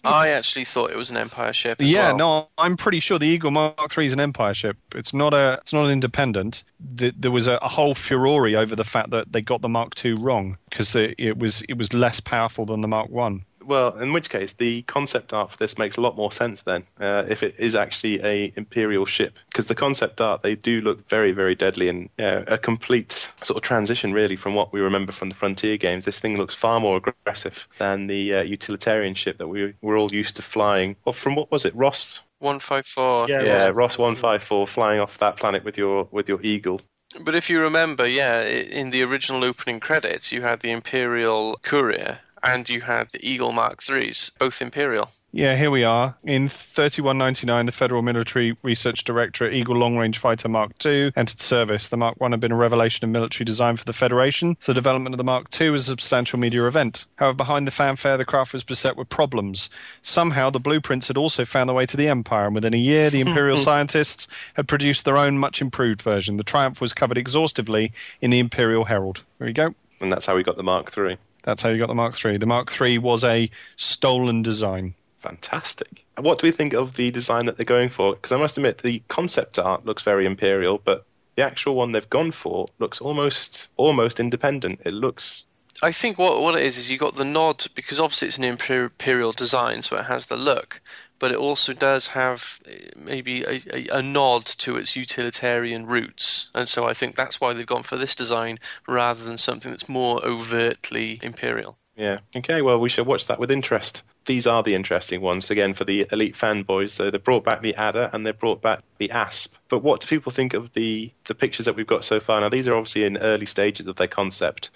I actually thought it was an Empire ship. As
Yeah,
well.
no, I'm pretty sure the Eagle Mark III is an Empire ship. It's not a, it's not an independent. The, there was a, a whole furore over the fact that they got the Mark II wrong because it was it was less powerful than the Mark One.
Well, in which case, the concept art for this makes a lot more sense then, uh, if it is actually a imperial ship, because the concept art they do look very, very deadly and yeah, a complete sort of transition really from what we remember from the Frontier games. This thing looks far more aggressive than the uh, utilitarian ship that we were all used to flying. Well, from what was it, Ross?
One five four.
Yeah,
yeah,
Ross-
Ross one five four, flying off that planet with your with your eagle.
But if you remember, yeah, in the original opening credits, you had the Imperial Courier and you had the Eagle Mark IIIs, both Imperial.
Yeah, here we are. In 3199, the Federal Military Research Directorate Eagle Long Range Fighter Mark II entered service. The Mark I had been a revelation in military design for the Federation, so the development of the Mark II was a substantial media event. However, behind the fanfare, the craft was beset with problems. Somehow, the blueprints had also found their way to the Empire, and within a year, the Imperial scientists had produced their own much improved version. The Triumph was covered exhaustively in the Imperial Herald. There you go.
And that's how we got the Mark III.
That's how you got the Mark III. The Mark III was a stolen design.
Fantastic. And What do we think of the design that they're going for? Because I must admit, the concept art looks very imperial, but the actual one they've gone for looks almost almost independent. It looks
I think what what it is is you got the nod because obviously it's an imperial design, so it has the look, but it also does have eh, maybe a, a, a nod to its utilitarian roots, and so I think that's why they've gone for this design rather than something that's more overtly imperial.
yeah. Okay, well we shall watch that with interest. These are the interesting ones again for the elite fanboys. So they brought back the Adder and they brought back the Asp. But what do people think of the the pictures that we've got so far? Now these are obviously in early stages of their concept.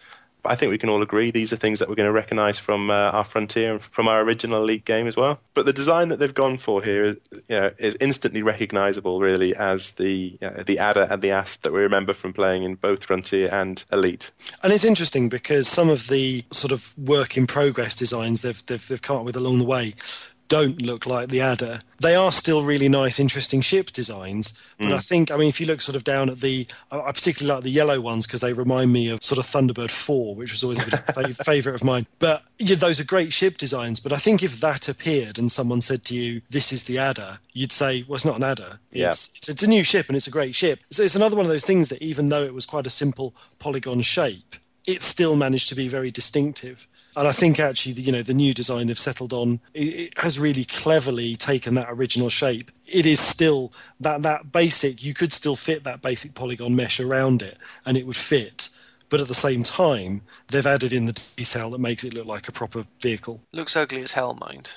I think we can all agree these are things that we're going to recognise from uh, our Frontier and from our original Elite game as well. But the design that they've gone for here is, you know, is instantly recognisable, really, as the the Adder and the Asp that we remember from playing in both Frontier and Elite.
And it's interesting because some of the sort of work in progress designs they've, they've, they've come up with along the way don't look like the Adder. They are still really nice, interesting ship designs. But I mm. think, I mean, if you look sort of down at the, I particularly like the yellow ones because they remind me of sort of Thunderbird 4, which was always a bit fa- favourite of mine. But yeah, those are great ship designs. But I think if that appeared and someone said to you, this is the Adder, you'd say, well, it's not an Adder.
Yeah.
It's, it's, it's a new ship and it's a great ship. So it's another one of those things that even though it was quite a simple polygon shape, it still managed to be very distinctive. And I think actually, the, you know, the new design they've settled on it, it has really cleverly taken that original shape. It is still that that basic. You could still fit that basic polygon mesh around it, and it would fit. But at the same time, they've added in the detail that makes it look like a proper vehicle.
Looks ugly as hell, mind.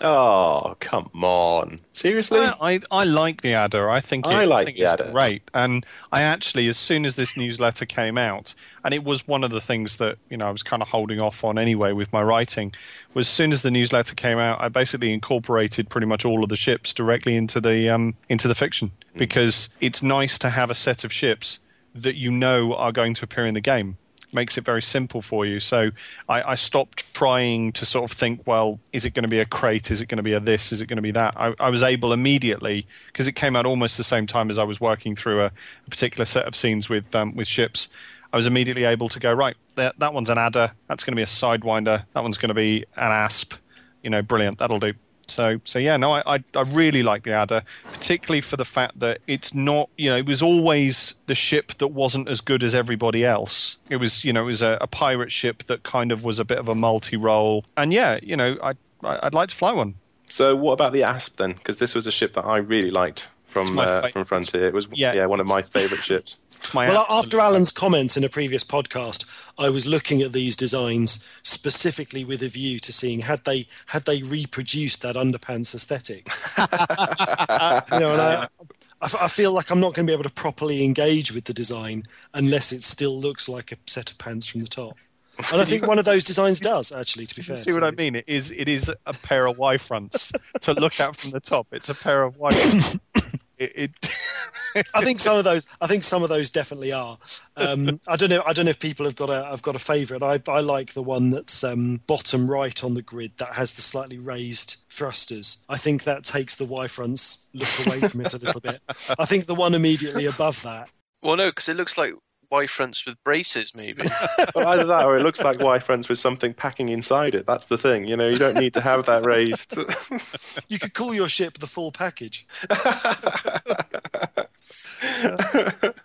Oh, come on. Seriously?
I, I, I like the Adder. I think it,
I like
think
the
it's
Adder.
great. And I actually, as soon as this newsletter came out, and it was one of the things that you know I was kind of holding off on anyway with my writing, was as soon as the newsletter came out, I basically incorporated pretty much all of the ships directly into the um, into the fiction because it's nice to have a set of ships that you know are going to appear in the game makes it very simple for you. So I, I stopped trying to sort of think, well, is it going to be a crate? Is it going to be a this? Is it going to be that? I, I was able immediately because it came out almost the same time as I was working through a, a particular set of scenes with um, with ships. I was immediately able to go right. That, that one's an adder. That's going to be a sidewinder. That one's going to be an asp. You know, brilliant. That'll do. So, so yeah, no, I, I, I really like the Adder, particularly for the fact that it's not, you know, it was always the ship that wasn't as good as everybody else. It was, you know, it was a, a pirate ship that kind of was a bit of a multi-role, and yeah, you know, I, I I'd like to fly one.
So what about the Asp then? Because this was a ship that I really liked from uh, from Frontier. It was yeah.
Yeah.
one of my favourite ships.
My
Well,
absolute-
after Allen's comments in a previous podcast, I was looking at these designs specifically with a view to seeing had they had they reproduced that underpants aesthetic. you know, and I, I feel like I'm not going to be able to properly engage with the design unless it still looks like a set of pants from the top. And I think one of those designs does, actually. To be fair,
See what I mean? It is it is a pair of Y fronts to look at from the top. It's a pair of Y. it, it
I think some of those. I think some of those definitely are. Um, I don't know. I don't know if people have got a. I've got a favourite. I, I like the one that's um, bottom right on the grid that has the slightly raised thrusters. I think that takes the Y fronts look away from it a little bit. I think the one immediately above that.
Well, no, because it looks like Y fronts with braces, maybe.
well, either that or it looks like Y fronts with something packing inside it. That's the thing. You know, you don't need to have that raised.
You could call your ship the full package.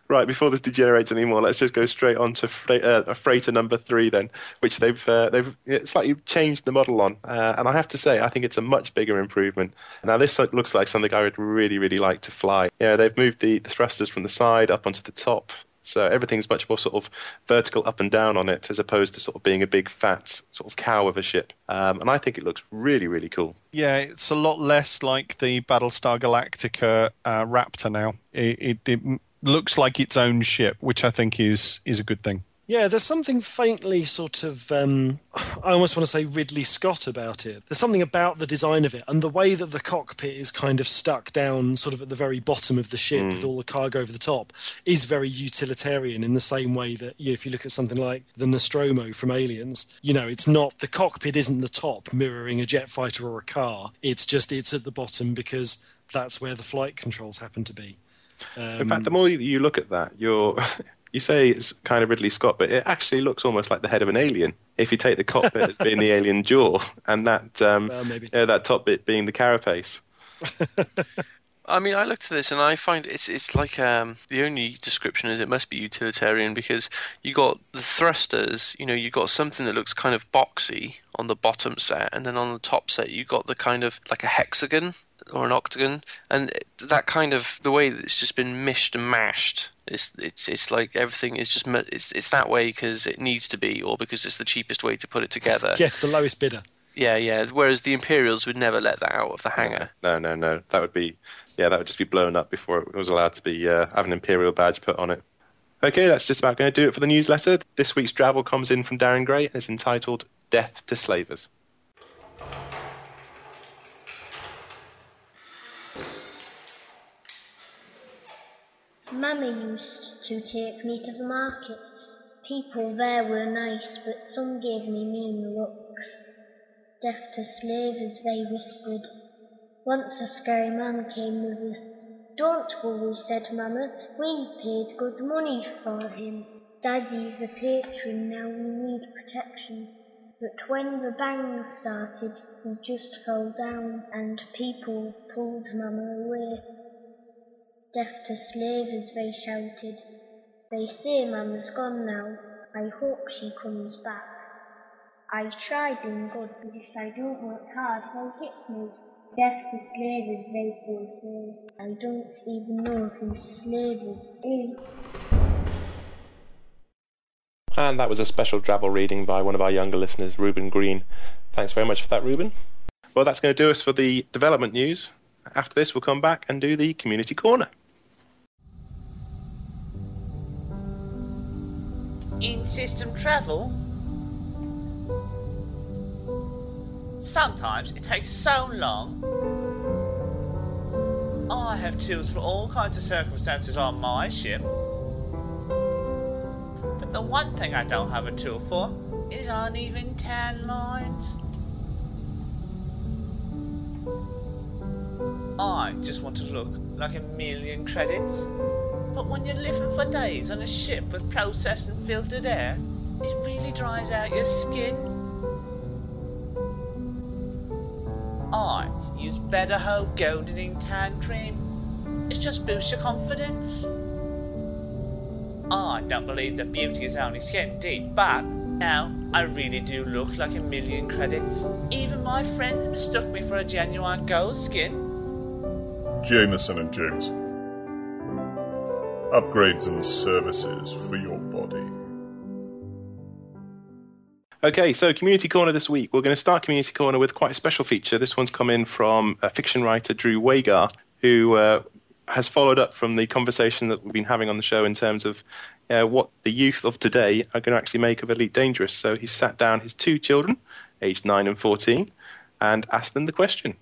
right, before this degenerates anymore, let's just go straight on to freight, uh, freighter number three then, which they've uh, they've slightly changed the model on, uh, and I have to say I think it's a much bigger improvement. Now this looks like something I would really really like to fly. Yeah, they've moved the, the thrusters from the side up onto the top. So everything's much more sort of vertical up and down on it, as opposed to sort of being a big fat sort of cow of a ship. Um, and I think it looks really, really cool.
yeah, it's a lot less like the Battlestar Galactica uh, Raptor now. It, it, it looks like its own ship, which I think is is a good thing.
Yeah, there's something faintly sort of, um, I almost want to say Ridley Scott about it. There's something about the design of it and the way that the cockpit is kind of stuck down sort of at the very bottom of the ship with all the cargo over the top is very utilitarian in the same way that you know, if you look at something like the Nostromo from Aliens, you know, it's not, the cockpit isn't the top mirroring a jet fighter or a car. It's just, it's at the bottom because that's where the flight controls happen to be. Um,
In fact, the more you look at that, you're. You say it's kind of Ridley Scott, but it actually looks almost like the head of an alien. If you take the cockpit as being the alien jaw, and that um,
Well, maybe.
uh, that top bit being the carapace.
I mean, I looked at this and I find it's it's like um, the only description is it must be utilitarian because you got the thrusters. You know, you got something that looks kind of boxy on the bottom set, and then on the top set you got the kind of like a hexagon or an octagon, and that kind of the way that it's just been mished and mashed. It's it's it's like everything is just it's it's that way because it needs to be, or because it's the cheapest way to put it together.
yes, the lowest bidder.
Yeah, yeah. Whereas the Imperials would never let that out of the hangar.
No, no, no. That would be, yeah, that would just be blown up before it was allowed to be uh, have an imperial badge put on it. Okay, that's just about going to do it for the newsletter. This week's travel comes in from Darren Gray and it's entitled "Death to Slavers."
Mamma used to take me to the market. People there were nice, but some gave me mean looks. Deaf to slavers, they whispered. Once a scary man came with us. Don't worry, said Mamma, we paid good money for him. Daddy's a patron, now we need protection. But when the bang started, he just fell down, and people pulled Mamma away. Deaf to slavers, they shouted. They say Mamma's gone now. I hope she comes back. I try being good, but if I don't work hard, they'll hit me. Deaf to slavers, they still say. I don't even know who slavers is.
And that was a special travel reading by one of our younger listeners, Ruben Green. Thanks very much for that, Ruben. Well, that's going to do us for the development news. After this, we'll come back and do the community corner.
In system travel? Sometimes it takes so long. I have tools for all kinds of circumstances on my ship. But the one thing I don't have a tool for is uneven tan lines. I just want to look like a million credits. But when you're living for days on a ship with processed and filtered air, it really dries out your skin. I use Better Hope Goldening Tan Cream. It just boosts your confidence. I don't believe that beauty is only skin deep, but Now, I really do look like a million credits. Even my friends mistook me for a genuine gold skin.
Jameson and Jameson. Upgrades and services for your body.
Okay, so Community Corner this week. We're going to start Community Corner with quite a special feature. This one's come in from a fiction writer, Drew Wagar, who uh, has followed up from the conversation that we've been having on the show in terms of uh, what the youth of today are going to actually make of Elite Dangerous. So he sat down his two children, aged 9 and 14, and asked them the question.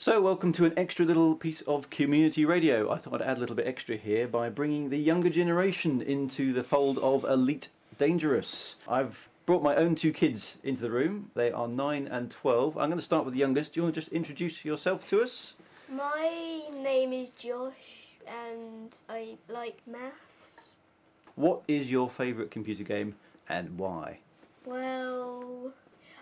So, welcome to an extra little piece of community radio. I thought I'd add a little bit extra here by bringing the younger generation into the fold of Elite Dangerous. I've brought my own two kids into the room. They are 9 and 12. I'm going to start with the youngest. Do you want to just introduce yourself to us?
My name is Josh and I like maths.
What is your favourite computer game and why?
Well,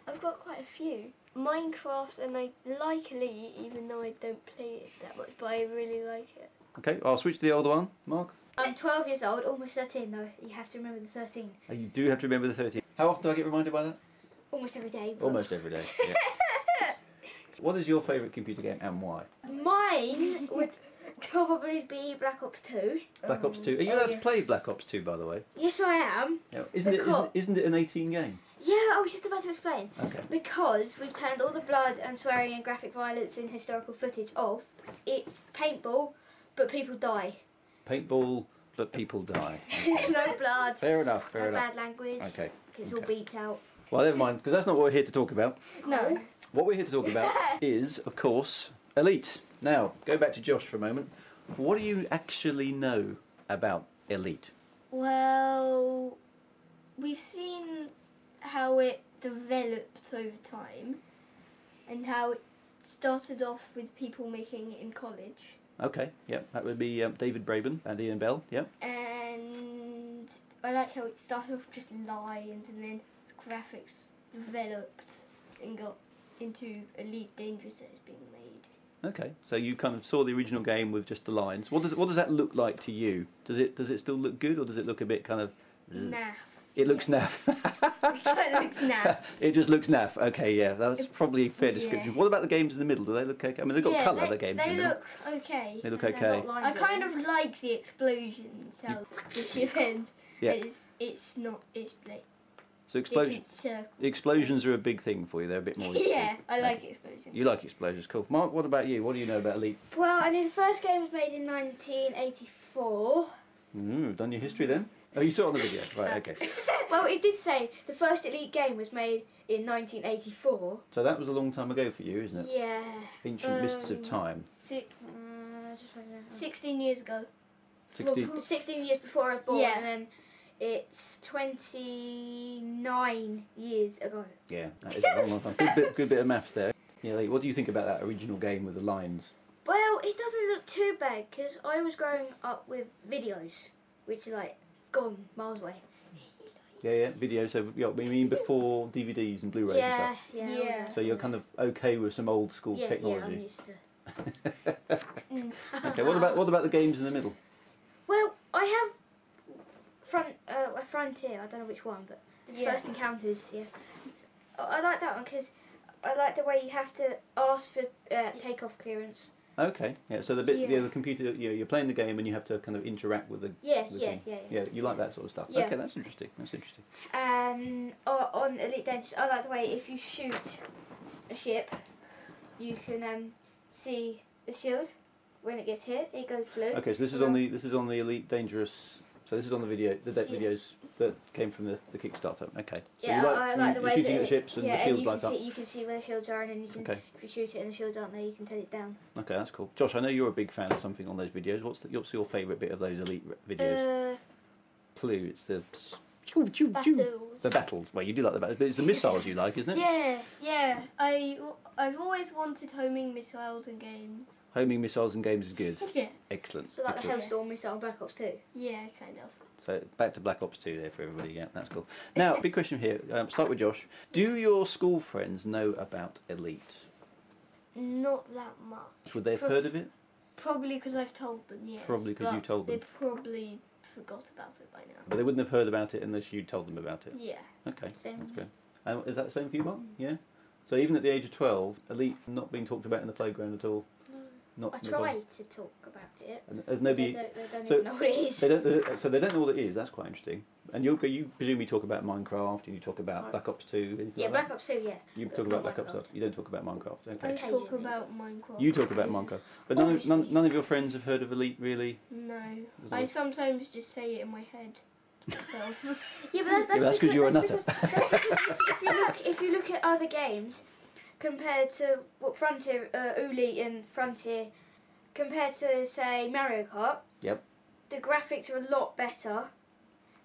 I've got quite a few. Minecraft and I like Elite even though I don't play it that much, but I really like it.
Okay, I'll switch to the older one. Mark?
I'm 12 years old, almost 13 though. You have to remember the 13.
Uh, You do have to remember the 13. How often do I get reminded by that?
Almost every day. but-
Almost every day. Yeah. what is your favourite computer game and why?
Mine would probably be Black Ops 2.
Black Ops 2. Are you
oh,
allowed
yeah.
to play Black Ops 2, by the way?
Yes, I am.
Yeah. Isn't, it,
Because-
isn't, isn't it an 18 game?
Yeah, I was just about to explain.
Okay.
Because we've turned all the blood and swearing and graphic violence and historical footage off. It's paintball, but people die.
Paintball, but people die.
There's no blood.
Fair enough, fair
no
enough.
bad language.
Okay,
It's all beat out.
Well, never mind, because that's not what we're here to talk about.
No.
What we're here to talk about is, of course, Elite. Now, go back to Josh for a moment. What do you actually know about Elite?
Well, we've seen how it developed over time and how it started off with people making it in college.
Okay, yep, that would be um, David Braben and Ian Bell, yep.
And I like how it started off just lines and then graphics developed and got into Elite Dangerous that is being made.
Okay, so you kind of saw the original game with just the lines. What does what does that look like to you? Does it does it still look good, or does it look a bit kind of?
Naff.
It looks naff.
it looks naff.
it just looks naff. Okay, yeah, that's probably a fair
yeah.
description. What about the games in the middle? Do they look okay? I mean, they've got
Yeah,
colour.
they,
The games
They
in the middle.
look okay.
They look
They're
okay.
I kind of like the explosions. How the ship ends.
Yeah.
It's it's not. It's like
So explosions. Explosions are a big thing for you. They're a bit more.
Yeah, I like explosions.
You like explosions, cool. Mark, what about you? What do you know about Elite?
Well, I know the first game was made in 1984.
Mm, done your history then? Oh, you saw it on the video, right? Okay.
well, it did say the first Elite game was made in 1984.
So that was a long time ago for you, isn't it?
Yeah.
Ancient mists of
Um,
time.
Six, uh, just writing it down. 16 years ago.
16
Well, 16 years before I was born,
Yeah.
and then it's 29 years ago.
Yeah, that is a long, long time. Good bit, good bit of maths there. Yeah, like, what do you think about that original game with the lines?
Well, it doesn't look too bad because I was growing up with videos, which are like gone miles away.
Yeah, yeah, video. So you we mean before DVDs and Blu-rays
Yeah,
and stuff.
yeah,
Yeah.
So you're kind of okay with some old school
Yeah, yeah, I'm
technology.
used to.
okay, what about what about the games in the middle?
Well, I have front uh, a frontier. I don't know which one, but the
Yeah.
first encounters. Yeah, I, I like that one because I like the way you have to ask for uh, takeoff clearance.
Okay, yeah. So the bit, yeah,
Yeah.
the computer, you know, you're playing the game and you have to kind of interact with the.
Yeah,
the
yeah,
thing.
yeah, yeah.
you like that sort of stuff.
Yeah.
Okay, that's interesting. That's interesting.
Uh, on Elite Dangerous, I like the way if you shoot a ship, you can um, see the shield when it gets hit. It goes blue.
Okay, so this is on the this is on the Elite Dangerous. So this is on the video, the de-
Yeah.
videos that came from the, the Kickstarter. Okay. So
yeah,
you like,
I, like the
you're
way
shooting at the ships and
yeah,
the shields
and you
light
can
up.
see you can see where the shields are, and then you can
Okay.
if you shoot it and the shields aren't there, you can tell it down.
Okay, that's cool. Josh, I know you're a big fan of something on those videos. What's the, what's your favourite bit of those Elite videos?
Uh,
Clue. It's the.
Battles.
The battles. Well, you do like the battles, but it's the missiles you like, isn't it?
Yeah, yeah. I I've always wanted homing missiles in games.
Homing missiles and games is good.
Yeah.
Excellent.
so like the
Excellent.
Hellstorm missile, Black Ops Two.
Yeah, kind of.
So back to Black Ops 2 there for everybody. Yeah, that's cool. Now, big question here. Um, start with Josh. Do your school friends know about Elite?
Not that much.
Would they have
Prob-
heard of it?
Probably because I've told them. Yes.
Probably because you told them.
They probably forgot about it by now.
But they wouldn't have heard about it unless you told them about it.
Yeah.
Okay,
Same
that's good. And is that the same for you, Mark? Mm. Yeah. So even at the age of twelve, elite not being talked about in the playground at all. Not
I
not
try to talk about it.
And there's nobody.
They don't, they don't
so
know what it is.
They don't, they- so they don't know what it is. That's quite interesting. And you you presumably talk about Minecraft and you talk about Black Ops Two. anything
yeah,
like
Black? Ops 2, yeah.
You talk about Black Ops
Minecraft.
stuff. You don't talk about Minecraft. Okay.
I talk about Minecraft.
You talk about Minecraft, but none of, none, none of your friends have heard of Elite really.
No.
There's
I sometimes just say it in my head.
Yeah, but that's,
Yeah, that's 'cause you're a nutter.
if you look if you look at other games compared to what Frontier, uh, Uli and Frontier, compared to say Mario Kart,
Yep.
the graphics are a lot better.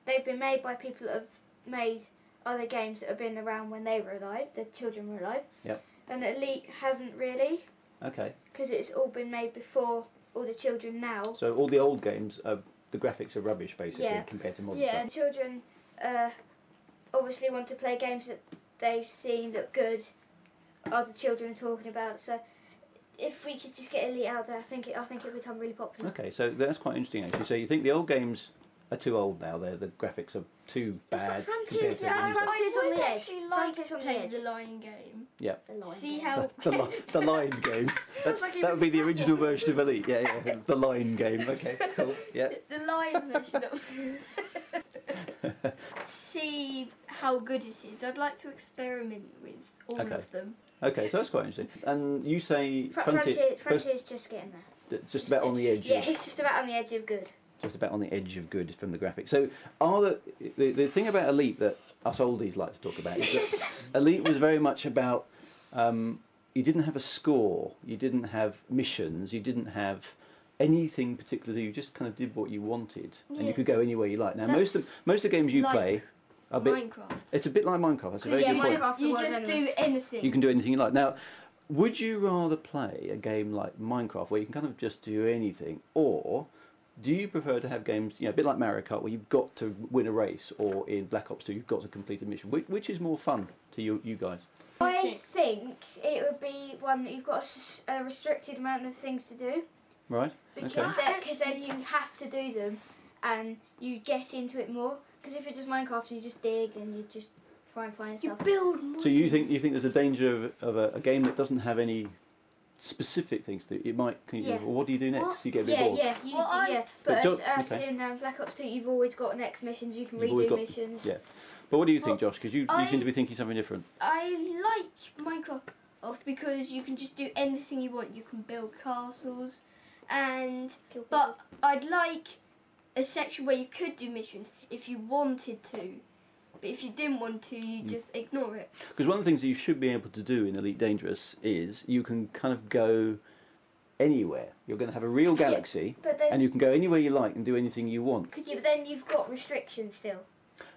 They've been made by people that have made other games that have been around when they were alive, the children were alive,
Yep.
and Elite hasn't really
Okay.
because it's all been made before all the children now.
So all the old games, are, the graphics are rubbish basically
Yeah.
compared to modern
Yeah,
stuff.
and children uh, obviously want to play games that they've seen look good. Other children are talking about. So if we could just get Elite out there, I think it, I think it would become really popular.
Okay, so that's quite interesting actually. So you think the old games are too old now? They're, the graphics are too bad
Frontier,
compared the
yeah. Frontier's on the edge.
actually like
Frontier's on the edge.
the Lion game.
Yeah.
See how
The, li- the line game. That's,
like
that would be the original version of Elite. Yeah, yeah. The Lion game. Okay, cool. Yeah.
the lion version of see how good it is. I'd like to experiment with all
Okay.
of them.
Okay, so that's quite interesting. And you say
Fr-
Frontier,
Frontier, Frontier's just getting there.
it's just about on the edge.
Yeah,
of-
it's just about on the edge of good.
just about on the edge of good from the graphics. So, are the, the the thing about Elite that us oldies like to talk about is that Elite was very much about um, you didn't have a score, you didn't have missions, you didn't have anything particular. You just kind of did what you wanted, and you could go anywhere you like. Now, most of most of the games you
like
play a bit.
Minecraft.
It's a bit like Minecraft. That's a very
yeah,
good point.
You just do anything.
You can do anything you like. Now, would you rather play a game like Minecraft where you can kind of just do anything, or do you prefer to have games, you know, a bit like Mario Kart, where you've got to win a race, or in Black Ops 2, you've got to complete a mission? Which, which is more fun to you, you guys?
I think it would be one that you've got a restricted amount of things to do
Right?
because
okay.
then, cause then you have to do them and you get into it more. Because if you're just Minecraft, you just dig and you just try and find stuff.
You build more.
So you think you think there's a danger of, of a, a game that doesn't have any specific things to it might? Can you,
Yeah.
well, what do you do next?
Well,
you get a bit
yeah,
bored.
yeah, you
Well,
do,
I-
yeah.
But
But,
Jo-
as, as in um, Black Ops 2, you've always got next missions. You can
You've
redo
got-
missions.
Yeah. But what do you think, Josh? Because you, you
I-
seem to be thinking something different.
I like Minecraft because you can just do anything you want. You can build castles, and but I'd like a section where you could do missions if you wanted to. But if you didn't want to, you
Mm.
just ignore it.
Because one of the things that you should be able to do in Elite Dangerous is you can kind of go anywhere. You're going to have a real galaxy,
but then-
and you can go anywhere you like and do anything you want.
Could you? But then you've got restrictions still.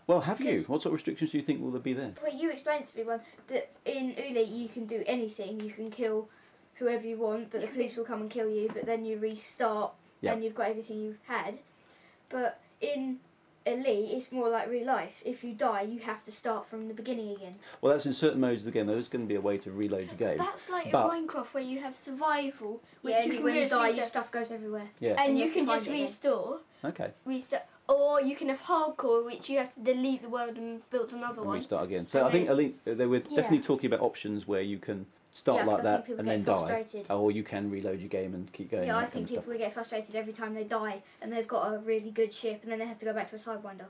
Well, have you? What sort of restrictions do you think will there be there?
Well, you explained to me one that in Uli you can do anything. You can kill whoever you want, but the police will come and kill you. But then you restart
Yeah.
and you've got everything you've had. But in Elite, it's more like real life. If you die, you have to start from the beginning again.
Well, that's in certain modes of the game. There's going to be a way to reload the game.
That's like
but,
in Minecraft where you have survival, which
yeah,
you
you
can
when you die, your stuff goes everywhere.
Yeah.
and you
have
can
to
just restore.
Okay.
Restart, or you can have hardcore, which you have to delete the world and build another
And
one.
restart again. So
And
I think Elite, uh, they were
Yeah.
definitely talking about options where you can start
Yeah,
like that and then die, or you can reload your game and keep going.
yeah, I think people get frustrated every time they die, and they've got a really good ship, and then they have to go back to a sidewinder.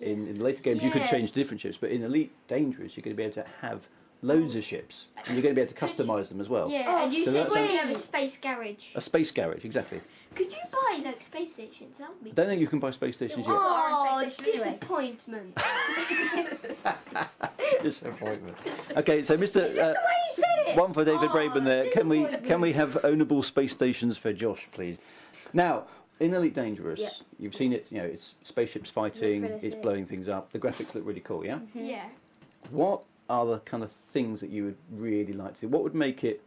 in, in later games you could change different ships, but in Elite Dangerous you're going to be able to have loads of ships, and you're going to be able to customise them as well.
Yeah, and you
So
said
that's
you have a space garage.
a space garage, exactly.
Could you buy like space stations? That would be.
I don't think you can buy space stations yet.
Oh,
Space
disappointment.
Disappointment. Okay, so Mr. Uh,
said it.
one for David
Oh,
Braben there. Can we can we have ownable space stations for Josh, please? Now, in Elite Dangerous,
Yep.
you've seen it. You know, it's spaceships fighting, it's blowing things up. The graphics look really cool. Yeah.
Yeah.
What are the kind of things that you would really like to see? What would make it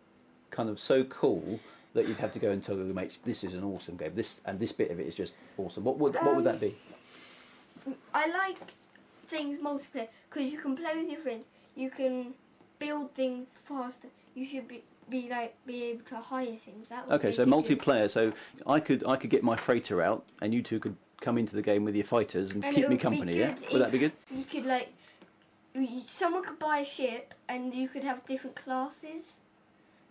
kind of so cool that you'd have to go and tell your mates, "This is an awesome game. This and this bit of it is just awesome." What would what would that be?
Um, I like things multiplayer because you can play with your friends. You can build things faster. You should be be like be able to hire things. That would
Okay, so
good.
multiplayer. So I could I could get my freighter out, and you two could come into the game with your fighters and,
And
keep me company. Yeah, would that be good?
You could like, someone could buy a ship, and you could have different classes.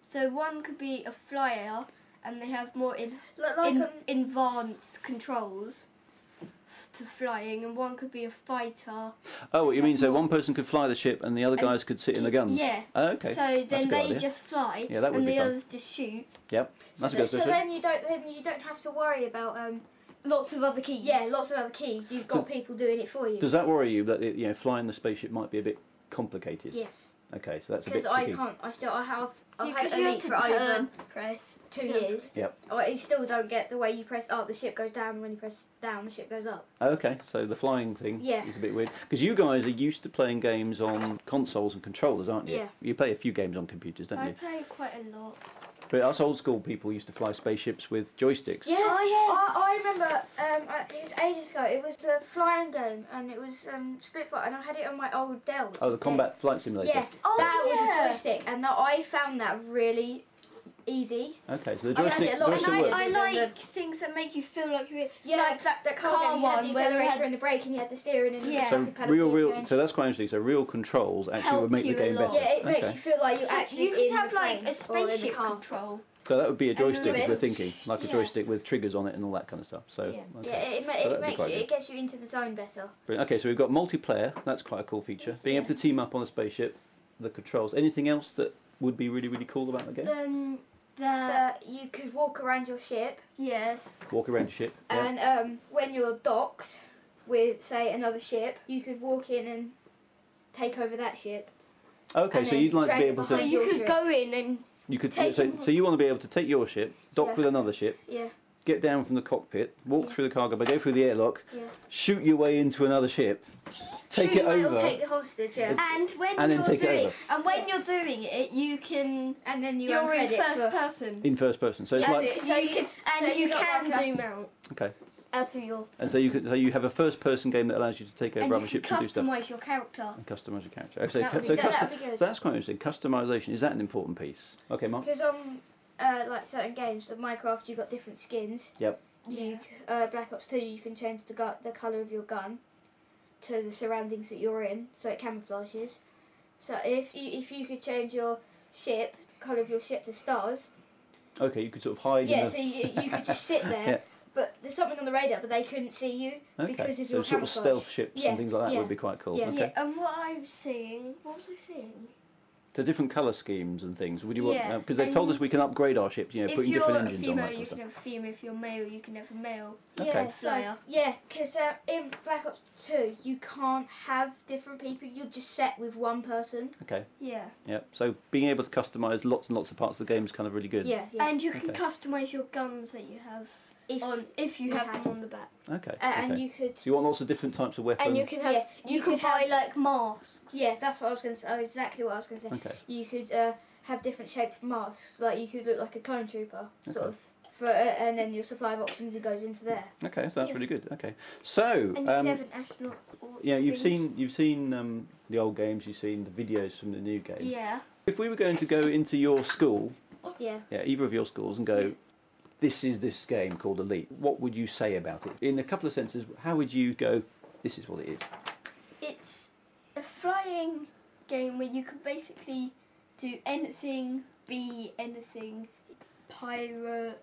So one could be a flyer, and they have more in,
Like- like,
in
um,
advanced controls to flying, and one could be a fighter.
Oh, what you mean? So one person could fly the ship and the other guys could sit in the guns.
Yeah.
Oh, okay.
So
That's
then they
idea.
just fly,
Yeah, that would
and
be
the
fun.
others just shoot.
Yep, that's a good
so then you don't then you don't have to worry about um
lots of other keys.
Yeah, lots of other keys. You've got people doing it for you.
Does that worry you that you know flying the spaceship might be a bit complicated?
Yes.
Okay, so that's a
Because
bit
I
tricky.
can't. I still. I have. I've
Yeah,
had
'cause you have
Elite
to
for over
turn, press
two
turn,
years.
Yep.
Oh, I still don't get the way you press up, the ship goes down. When you press down, the ship goes up.
Oh, okay, so the flying thing
Yeah.
is a bit weird because you guys are used to playing games on consoles and controllers, aren't you?
Yeah.
You play a few games on computers, don't
I
you?
I play quite a lot.
But us old school people used to fly spaceships with joysticks.
Yeah. Oh yeah. I, I remember. Um, it was ages ago. It was a flying game, and it was um Spitfire, and I had it on my old Dell.
Oh, the combat flight simulator.
Yeah. oh, that was a joystick, and that, I found that really easy.
Okay, so the
I
joystick,
it a lot
joystick
And. I, I like things that make you feel like you're
Yeah,
like that,
that car,
car
game, you had
one
the
where they
accelerator
had
and the brake, and you had the steering and
Yeah.
So real, real.
change.
So that's quite interesting. So real controls actually
Help
would make the game better.
Yeah, it makes
okay.
you feel like you're
So
actually
you could
in
have
the
like a
or in the
spaceship control.
So that would be a joystick,
the
as we're thinking, like a
Yeah.
joystick with triggers on it and all that kind of stuff. So
Yeah.
okay.
Yeah, it, ma-
So
it makes you,
good.
it gets you into the zone better.
Brilliant. Okay, so we've got multiplayer. That's quite a cool feature. Being able to team up on a spaceship, the controls. Anything else that would be really, really cool about the game?
Um, the
That you could walk around your ship,
yes,
Walk around your ship. Yeah.
and um, when you're docked with, say, another ship, you could walk in and take over that ship.
Okay, so you'd like to be able
it
so
to.
you could
ship.
go in and
You could.
take
So, so you want to be able to take your ship, dock
Yeah.
with another ship,
Yeah,
get down from the cockpit, walk through the cargo bay, go through the airlock,
yeah.
shoot your way into another ship, take
Shoot
it over.
Take the hostage, yeah.
and when
And then
you're
take it
doing
over.
and when you're doing it, you can
And then you
you're in first
for-
person.
in first person. So it's
Yeah,
like
so-
So you
you-
can and
so
you
you
can zoom out
okay,
out of your
and so you could so you have a first person game that allows you to take over
and
other
you can
ships and do stuff.
customize your character.
And customize your character. Okay, so,
That
so, custom-
That'd be good.
so that's quite interesting. Customization is that an important piece? Okay, Mark.
Because on uh, like certain games, of Minecraft, you got different skins.
Yep.
You uh, Black Ops Two, you can change the gu- the color of your gun to the surroundings that you're in, so it camouflages. So if you if you could change your ship color of your ship to stars,
Okay, you could sort of hide.
yeah,
in the,
so you, you could just sit there.
Yeah.
But there's something on the radar, but they couldn't see you
okay.
because of
so
your
sort of stealth ships
Yeah,
and things like that
yeah.
would be quite cool.
Yeah.
Okay.
Yeah, and what I was seeing, what was I seeing?
So different colour schemes and things. Would you want?
Yeah,
Because they've told us we can upgrade our ships. You know,
if
putting
you're
different
a
engines on
female,
that sort
you
of
can
stuff.
have a female. If you're male, you can have a male.
Okay.
Yeah, so yeah, because uh, in Black Ops Two, you can't have different people. You're just set with one person.
Okay.
Yeah.
Yeah. So being able to customise lots and lots of parts of the game is kind of really good.
Yeah, yeah.
And you can
Okay.
customize your guns that you have
If
on if you
you
have
have-
them on the back.
Okay.
Uh, and you could
So you want lots of different types of weapons.
And you can have
Yeah,
you,
you
can
could
buy
have-
like masks.
Yeah, that's what I was going to say. Oh, exactly what I was going to say.
Okay.
You could uh, have different shaped masks. Like you could look like a clone trooper, sort
Okay.
of. For, uh, and then your supply of options goes into there.
Okay, so that's
Yeah.
really good. Okay. So.
And you
um,
could have an astronaut. Or
yeah, you've
thing.
seen you've seen um, the old games, you've seen the videos from the new game.
Yeah.
If we were going to go into your school,
Yeah.
yeah, either of your schools, and go, this is this game called Elite. What would you say about it? In a couple of senses, how would you go? This is what it is.
It's a flying game where you can basically do anything, be anything, pirate,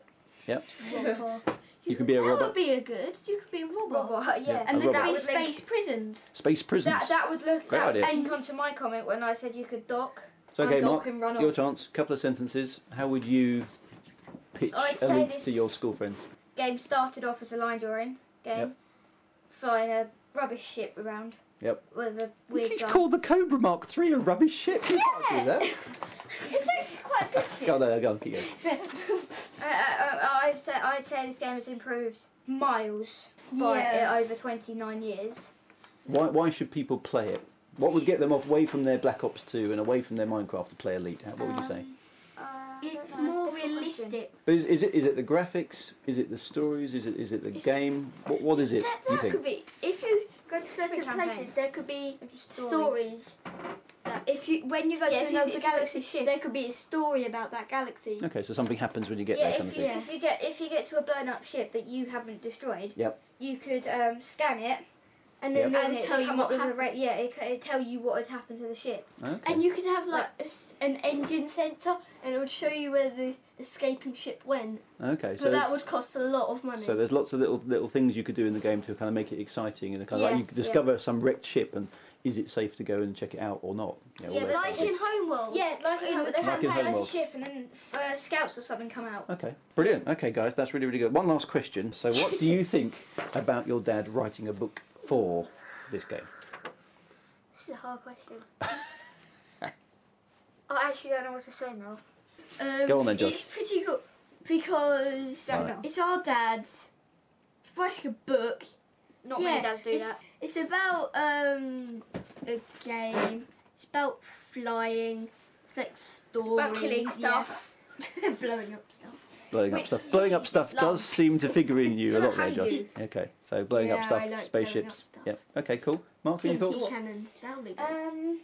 Yep.
robber.
You can be a robot.
that would be a good. You could be a robot.
Robot, yeah.
And
A
then
robot.
there be
That would link-
space prisons.
Space prisons.
That, that would look.
Great
that
idea.
would link onto my comment when I said you could dock.
so okay,
dock
Mark,
and run
your
off.
chance. Couple of sentences. How would you pitch
I'd say
Elite
this-
to your school friends?
Game started off as a line drawing game,
Yep.
flying a rubbish ship around
Yep.
with a weird
He's
gun.
called the Cobra Mark Three a rubbish ship. You can't do that.
It's actually quite a good ship.
Go on, there, go on, keep going.
Uh, uh, I'd say I'd say this game has improved miles by
Yeah.
uh, over 29 years.
Why, why should people play it? What would get them off away from their Black Ops 2 and away from their Minecraft to play Elite? How- What would you say?
Uh,
It's
I
more
it's a difficult question.
realistic.
But is, is it is it the graphics? Is it the stories? Is it is it the game? What what is it?
That,
you
that
think?
could be. If you go to certain places, there could be
Story.
stories that if you when you go
Yeah,
to another
you
galaxy,
ship.
there could be a story about that galaxy.
Okay, so something happens when you get
yeah,
there, kind
if you,
thing.
if you get if you get to a blown up ship that you haven't destroyed,
Yep.
you could um, scan it,
And then
Yep.
they
and
would
it
tell
would
you what
up with a
happened.
yeah, it would tell you what had happened to the ship.
Okay.
And you could have like a s an engine sensor, and it would show you where the escaping ship went.
Okay, so
but that would cost a lot of money.
So there's lots of little little things you could do in the game to kind of make it exciting and kind of
Yeah,
like you could discover some wrecked ship and is it safe to go and check it out or not? You know,
Yeah,
that
but
like in. Homeworld.
Yeah, like in but they
Like
have a
Homeworld.
ship, and then uh, scouts or something come out.
Okay, brilliant. Okay, guys, that's really really good. One last question. So, what do you think about your dad writing a book for this game?
This is a hard question. I actually don't know what to say now.
Um,
Go on then, Josh.
It's pretty good because
Don't know.
it's our dad's writing a book.
Not
Yeah,
many dads do
it's,
that.
It's about um a game. It's about flying. It's like stories.
About killing
yeah.
stuff.
blowing up stuff.
Blowing up
Which
stuff. Blowing up stuff
love.
does seem to figure in you a lot there,
I
Josh.
do.
Okay, so blowing up
Yeah,
stuff,
I like blowing
spaceships.
up stuff.
Yep. Okay, cool. Mark, any
TNT
thoughts?
cannons. That'll be good.
Um,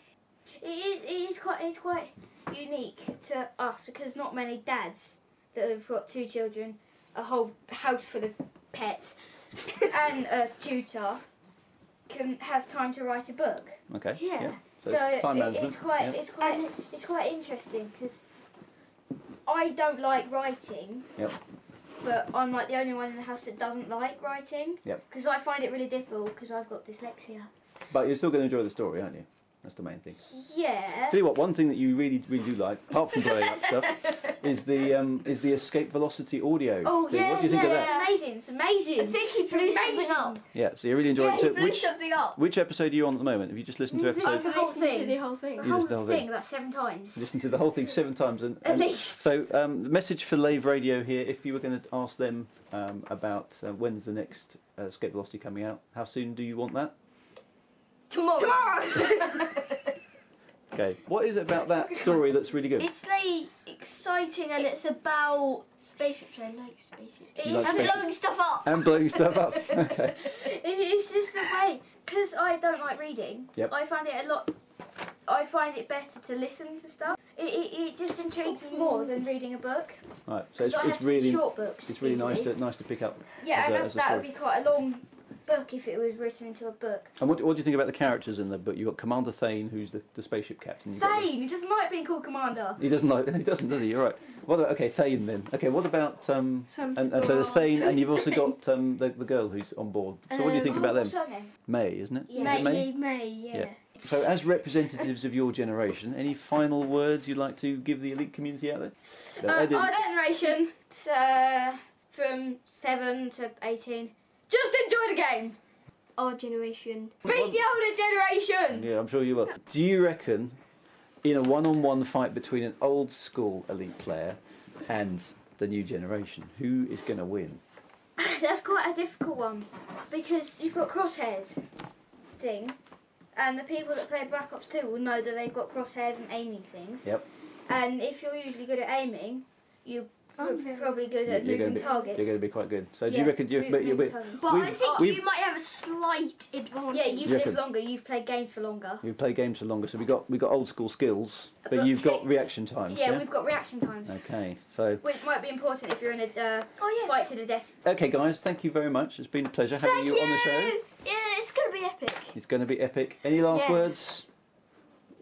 it is it is quite it's quite unique to us because not many dads that have got two children, a whole house full of pets, and a tutor can have time to write a book.
Okay.
Yeah.
So,
So,
it's time
it-
management.
it's quite
Yep.
it's quite it's quite interesting because I don't like writing.
Yep.
But I'm like the only one in the house that doesn't like writing.
Yep.
Because I find it really difficult because I've got dyslexia.
But you're still going to enjoy the story, aren't you? That's the main thing.
Yeah.
Tell you what, one thing that you really, really do like, apart from blowing up stuff, is the um, is the escape velocity audio.
Oh
thing.
yeah,
What do you think
yeah,
of that?
it's amazing. It's amazing.
I think he blew something up.
Yeah, so you really enjoy
Yeah,
it.
he
So
blew
which
something up.
which episode are you on at the moment? Have you just listened to episode?
I've
I've
listened
listened
to
to the whole thing.
The whole
the whole
thing
thing.
about seven times.
Listened to the whole thing seven times, and,
At least.
So, um, the message for Lave Radio here. If you were going to ask them um, about uh, when's the next uh, Escape Velocity coming out, how soon do you want that?
Tomorrow.
Tomorrow.
Okay, what is it about that story that's really good?
It's like exciting and it's about spaceships. I like spaceships.
You like
and
spaceships.
blowing stuff up.
And blowing stuff up. Okay.
It- it's just the way because I don't like reading.
Yep.
I find it a lot. I find it better to listen to stuff. It, it, it just intrigues me more than reading a book.
Right, so it's,
So I have
it's
to read
really
short books,
It's really nice
usually.
to nice to pick up.
Yeah,
as
and
a,
that's,
as a
that would
story.
be quite a long book if it was written into a book.
And what, what do you think about the characters in the book? You've got Commander Thane, who's the, the spaceship captain. You've got the-
Thane, he doesn't like being called commander.
He doesn't like. He doesn't, does he? You're right. What about, okay, Thane then. Okay, what about um? And, and so there's Thane, and you've also got um the, the girl who's on board. So what do you think
Um,
about them?
what's her name?
May, isn't it?
Yeah.
Is it
May, May, yeah.
So as representatives of your generation, any final words you'd like to give the elite community out there? No,
Uh,
Ed-
our generation, uh, from 7 to 18, just enjoy the game.
Our generation.
Beat the older generation!
Yeah, I'm sure you will. Do you reckon, in a one-on-one fight between an old school elite player and the new generation, who is going to win?
That's quite a difficult one because you've got crosshairs thing, and the people that play Black Ops 2 will know that they've got crosshairs and aiming things.
Yep.
And if you're usually good at aiming, you're
I'm
pro-
very
probably good at
You're
moving
going to be,
targets.
You're going to be quite good. So do you reckon? You,
move-
but you,
moving
but
targets.
But I
we've-
think you might have a slight advantage.
Yeah, you've
You
lived longer. You've played games for longer.
You've played games for longer, so we got we got old school skills, but,
But-
you've got reaction times.
Yeah,
Yeah.
we've got reaction times,
Okay, so
which might be important if you're in a uh,
Oh, yeah.
fight to the death.
okay, guys, thank you very much. It's been a pleasure having
Thank
you, on the show.
Yeah, it's gonna be epic.
It's going to be epic. Any last
Yeah.
words?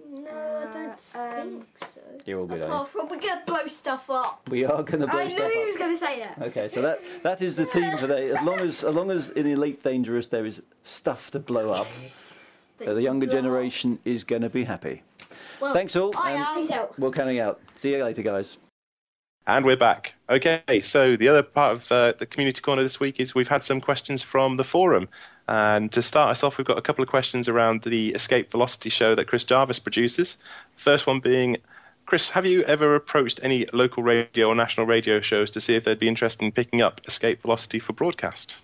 No, I don't
um,
think so.
You're all good.
Apart from we're gonna blow stuff up.
We are going to blow
I
stuff up.
I knew he was going to say that.
Okay, so that that is the theme for today. As long as as long as in Elite Dangerous there is stuff to blow up, uh, the younger generation is going to be happy.
Well,
Thanks all,
I am.
Peace out.
we're coming out. See you later, guys.
And we're back. Okay, so the other part of uh, the community corner this week is we've had some questions from the forum. And to start us off, we've got a couple of questions around the Escape Velocity show that Chris Jarvis produces. First one being Chris, have you ever approached any local radio or national radio shows to see if they'd be interested in picking up Escape Velocity for broadcast?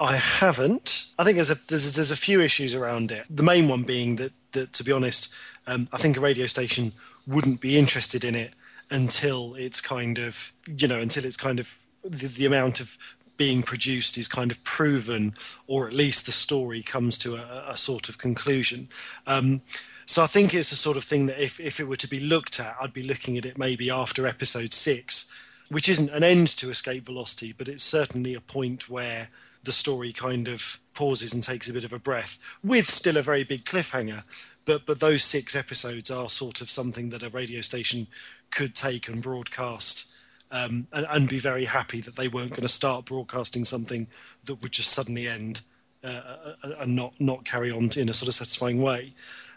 I haven't. I think there's a there's, there's a few issues around it. The main one being that, that to be honest, um, I think a radio station wouldn't be interested in it until it's kind of you know until it's kind of the, the amount of being produced is kind of proven, or at least the story comes to a, a sort of conclusion. Um, So I think it's the sort of thing that if, if it were to be looked at, I'd be looking at it maybe after episode six, which isn't an end to Escape Velocity, but it's certainly a point where the story kind of pauses and takes a bit of a breath, with still a very big cliffhanger. But but those six episodes are sort of something that a radio station could take and broadcast. Um, and, and be very happy that they weren't going to start broadcasting something that would just suddenly end uh, and not not carry on in a sort of satisfying way.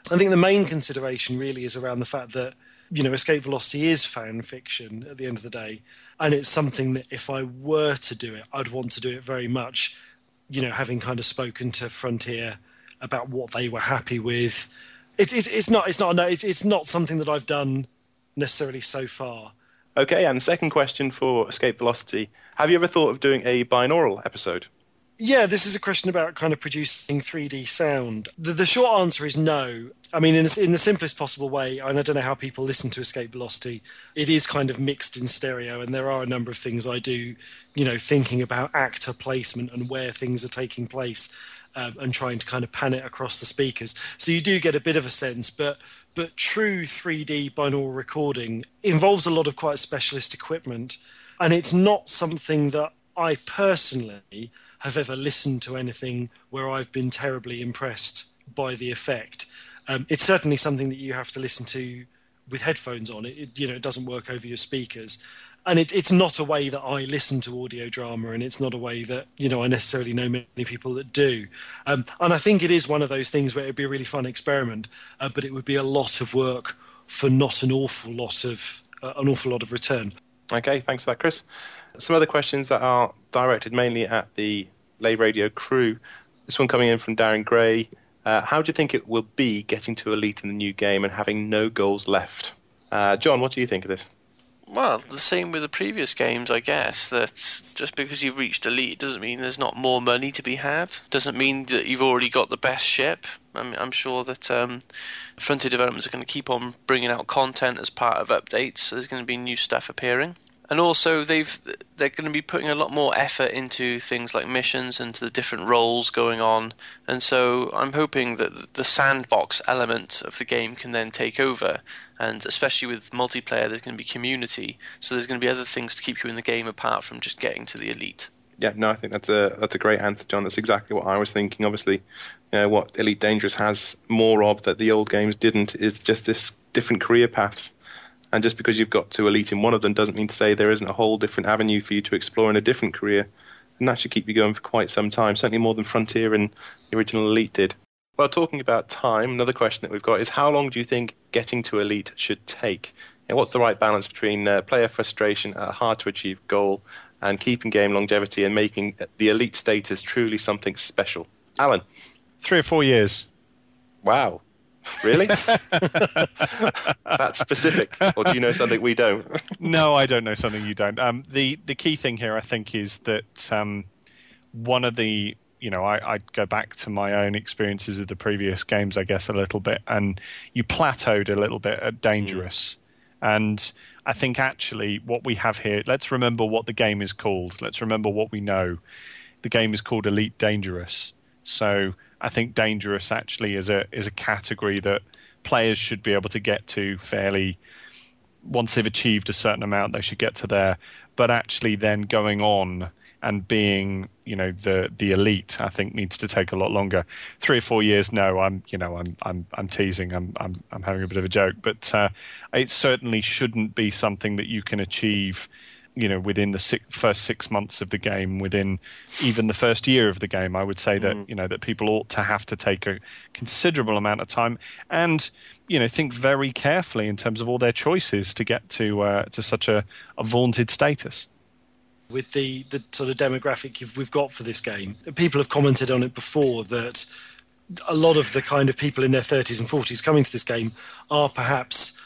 I think the main consideration really is around the fact that you know Escape Velocity is fan fiction at the end of the day, and it's something that if I were to do it, I'd want to do it very much. You know, having kind of spoken to Frontier about what they were happy with, it's it's, it's not it's not no, it's, it's not something that I've done necessarily so far.
Okay, and second question for Escape Velocity: Have you ever thought of doing a binaural episode?
Yeah, this is a question about kind of producing 3D sound. The, the short answer is no. I mean, in, in the simplest possible way, and I don't know how people listen to Escape Velocity, it is kind of mixed in stereo, and there are a number of things I do, you know, thinking about actor placement and where things are taking place. Um, and trying to kind of pan it across the speakers, so you do get a bit of a sense. But but true 3D binaural recording involves a lot of quite specialist equipment, and it's not something that I personally have ever listened to anything where I've been terribly impressed by the effect. Um, it's certainly something that you have to listen to with headphones on. It, it you know it doesn't work over your speakers, and it, it's not a way that I listen to audio drama, and it's not a way that you know I necessarily know many people that do. Um, and I think it is one of those things where it'd be a really fun experiment, uh, but it would be a lot of work for not an awful lot of uh, an awful lot of return.
Okay, thanks for that, Chris. Some other questions that are directed mainly at the Lave Radio crew. This one coming in from Darren Gray. Uh, how do you think it will be getting to elite in the new game and having no goals left? Uh, John, what do you think of this?
Well, the same with the previous games, I guess. That just because you've reached elite doesn't mean there's not more money to be had. Doesn't mean that you've already got the best ship. I mean, I'm sure that um, Frontier developments are going to keep on bringing out content as part of updates. So there's going to be new stuff appearing and also they've they're going to be putting a lot more effort into things like missions and to the different roles going on and so i'm hoping that the sandbox element of the game can then take over and especially with multiplayer there's going to be community so there's going to be other things to keep you in the game apart from just getting to the elite
yeah, no, I think that's a that's a great answer, John. That's exactly what I was thinking. Obviously, you know, what Elite Dangerous has more of that the old games didn't is just this different career paths. And just because you've got to elite in one of them doesn't mean to say there isn't a whole different avenue for you to explore in a different career. And that should keep you going for quite some time, certainly more than Frontier and the original Elite did. Well, talking about time, another question that we've got is how long do you think getting to Elite should take? And what's the right balance between uh, player frustration at a hard to achieve goal and keeping game longevity and making the Elite status truly something special? Allen?
Three or four years.
Wow. Really? That's specific, or do you know something we don't?
no, I don't know something you don't. Um, the the key thing here, I think, is that um, one of the you know, I, I'd go back to my own experiences of the previous games, I guess, a little bit, and you plateaued a little bit at dangerous. Mm. And I think actually what we have here, let's remember what the game is called. Let's remember what we know. The game is called Elite Dangerous. So I think dangerous actually is a is a category that players should be able to get to fairly once they've achieved a certain amount they should get to there. But actually then going on and being you know the the elite i think needs to take a lot longer. 3 or 4 years no i'm you know i'm i'm i'm teasing i'm i'm i'm having a bit of a joke. But uh, it certainly shouldn't be something that you can achieve you know within the six, first six months of the game, within even the first year of the game, I would say that mm. you know that people ought to have to take a considerable amount of time and you know think very carefully in terms of all their choices to get to uh, to such a, a vaunted status
with the, the sort of demographic we've got for this game. People have commented on it before that a lot of the kind of people in their 30s and 40s coming to this game are perhaps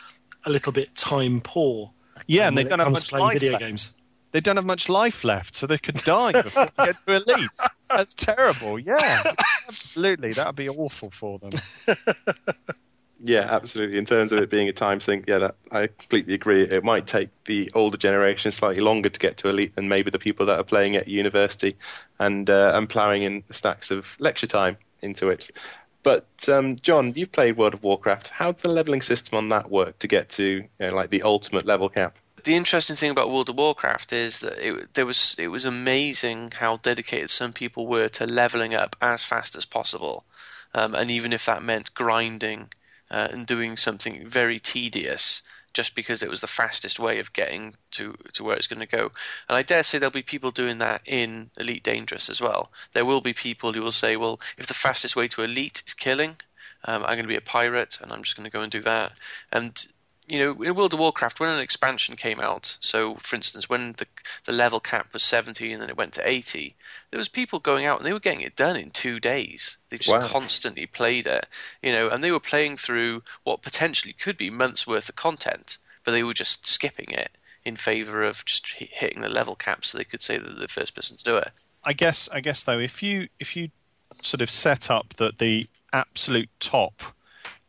a little bit time poor.
Yeah, and they don't have
much playing video
left.
games.
They don't have much life left, so they could die before they get to elite. That's terrible. Yeah, absolutely, that would be awful for them.
Yeah, absolutely. In terms of it being a time thing, yeah, that, I completely agree. It might take the older generation slightly longer to get to elite than maybe the people that are playing at university and uh, and ploughing in stacks of lecture time into it. But um, John, you've played World of Warcraft. How did the leveling system on that work to get to you know, like the ultimate level cap?
the interesting thing about World of Warcraft is that it, there was it was amazing how dedicated some people were to leveling up as fast as possible, um, and even if that meant grinding uh, and doing something very tedious, just because it was the fastest way of getting to to where it's going to go. And I dare say there'll be people doing that in Elite Dangerous as well. There will be people who will say, well, if the fastest way to Elite is killing, um, I'm going to be a pirate and I'm just going to go and do that. And you know, in World of Warcraft, when an expansion came out, so for instance, when the the level cap was 70 and then it went to 80, there was people going out and they were getting it done in two days. They just
Wow.
constantly played it, you know, and they were playing through what potentially could be months worth of content, but they were just skipping it in favor of just hitting the level cap so they could say that they're the first person to do it.
I guess I guess though, if you if you sort of set up that the absolute top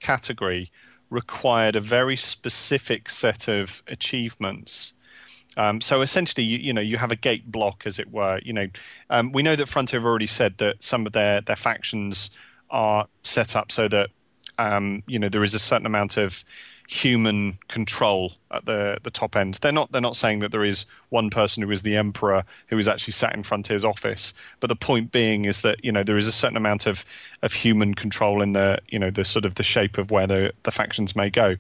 category required a very specific set of achievements. Um, so essentially, you, you know, you have a gate block, as it were. You know, um, we know that Frontier have already said that some of their their factions are set up so that um, you know there is a certain amount of human control at the the top end. They're not they're not saying that there is one person who is the emperor who is actually sat in Frontier's office, but the point being is that you know there is a certain amount of of human control in the you know the sort of the shape of where the the factions may go.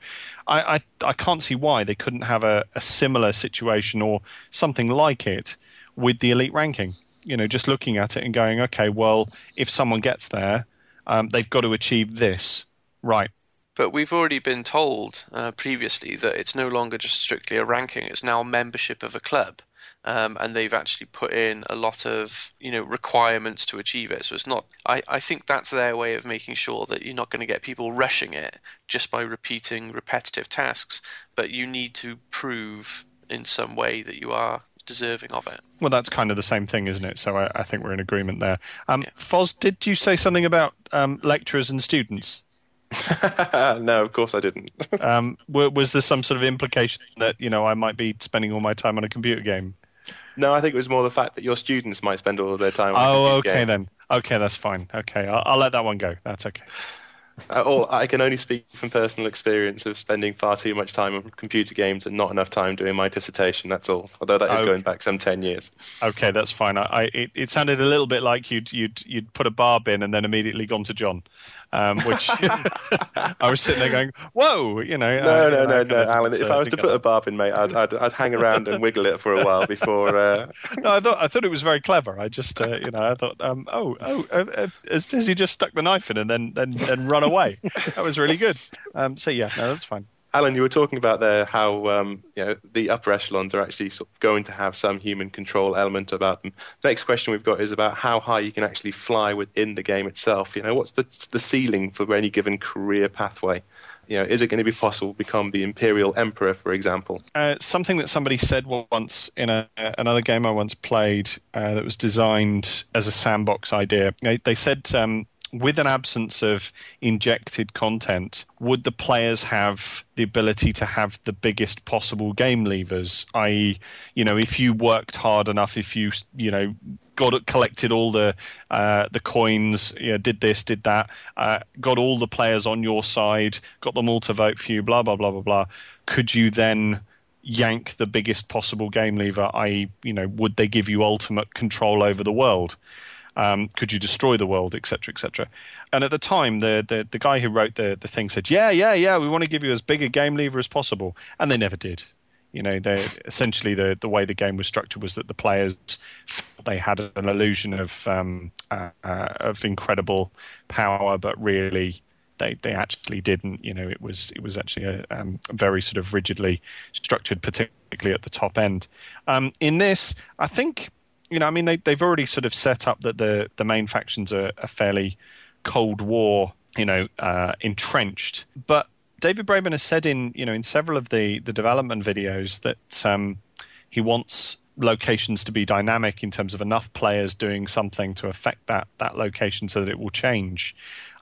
I I, I can't see why they couldn't have a, a similar situation or something like it with the elite ranking. You know, just looking at it and going, okay, well, if someone gets there, um, they've got to achieve this, right?
But we've already been told uh, previously that it's no longer just strictly a ranking; it's now membership of a club, um, and they've actually put in a lot of you know requirements to achieve it. So it's not. I, I think that's their way of making sure that you're not going to get people rushing it just by repeating repetitive tasks, but you need to prove in some way that you are deserving of it.
Well, that's kind of the same thing, isn't it? So I, I think we're in agreement there. Um, Foz, did you say something about um, lecturers and students?
no, of course I didn't.
um, wa- was there some sort of implication that you know I might be spending all my time on a computer game?
No, I think it was more the fact that your students might spend all of their time. on a computer.
Oh, okay
game.
then. Okay, that's fine. Okay, I'll, I'll let that one go. That's okay.
Uh, or I can only speak from personal experience of spending far too much time on computer games and not enough time doing my dissertation. That's all. Although that is
Okay.
going back some ten years.
Okay, that's fine. I, I it, it sounded a little bit like you'd you'd you'd put a barb in and then immediately gone to John, um, which I was sitting there going, "Whoa," you know.
No,
uh,
no, no, no,
Allen.
If I was to put a barb in, mate, I'd, I'd, I'd hang around and wiggle it for a while before. Uh...
no, I thought I thought it was very clever. I just uh, you know I thought, um, oh oh, uh, uh, has he just stuck the knife in and then then then run away? that was really good. Um, so yeah, no, that's fine.
Allen, you were talking about there how um, you know the upper echelons are actually sort of going to have some human control element about them. The next question we've got is about how high you can actually fly within the game itself. You know, what's the the ceiling for any given career pathway? You know, is it going to be possible to become the Imperial Emperor, for example?
Uh, something that somebody said once in a, another game I once played uh, that was designed as a sandbox idea. They, they said, um, with an absence of injected content, would the players have the ability to have the biggest possible game levers? I.e., you know, if you worked hard enough, if you, you know, got collected all the uh, the coins, you know, did this, did that, uh, got all the players on your side, got them all to vote for you, blah blah blah blah blah. Could you then yank the biggest possible game lever? I.e., you know, would they give you ultimate control over the world? Um, could you destroy the world, etc., etc. And at the time, the, the the guy who wrote the the thing said, "Yeah, yeah, yeah, we want to give you as big a game lever as possible," and they never did. You know, they essentially the the way the game was structured was that the players they had an illusion of um, uh, uh, of incredible power, but really they they actually didn't. You know, it was it was actually a um, very sort of rigidly structured, particularly at the top end. Um, in this, I think you know, I mean, they they've already sort of set up that the the main factions are, are fairly Cold War, you know, uh, entrenched, but David Braben has said in you know in several of the the development videos that um, he wants locations to be dynamic in terms of enough players doing something to affect that that location so that it will change.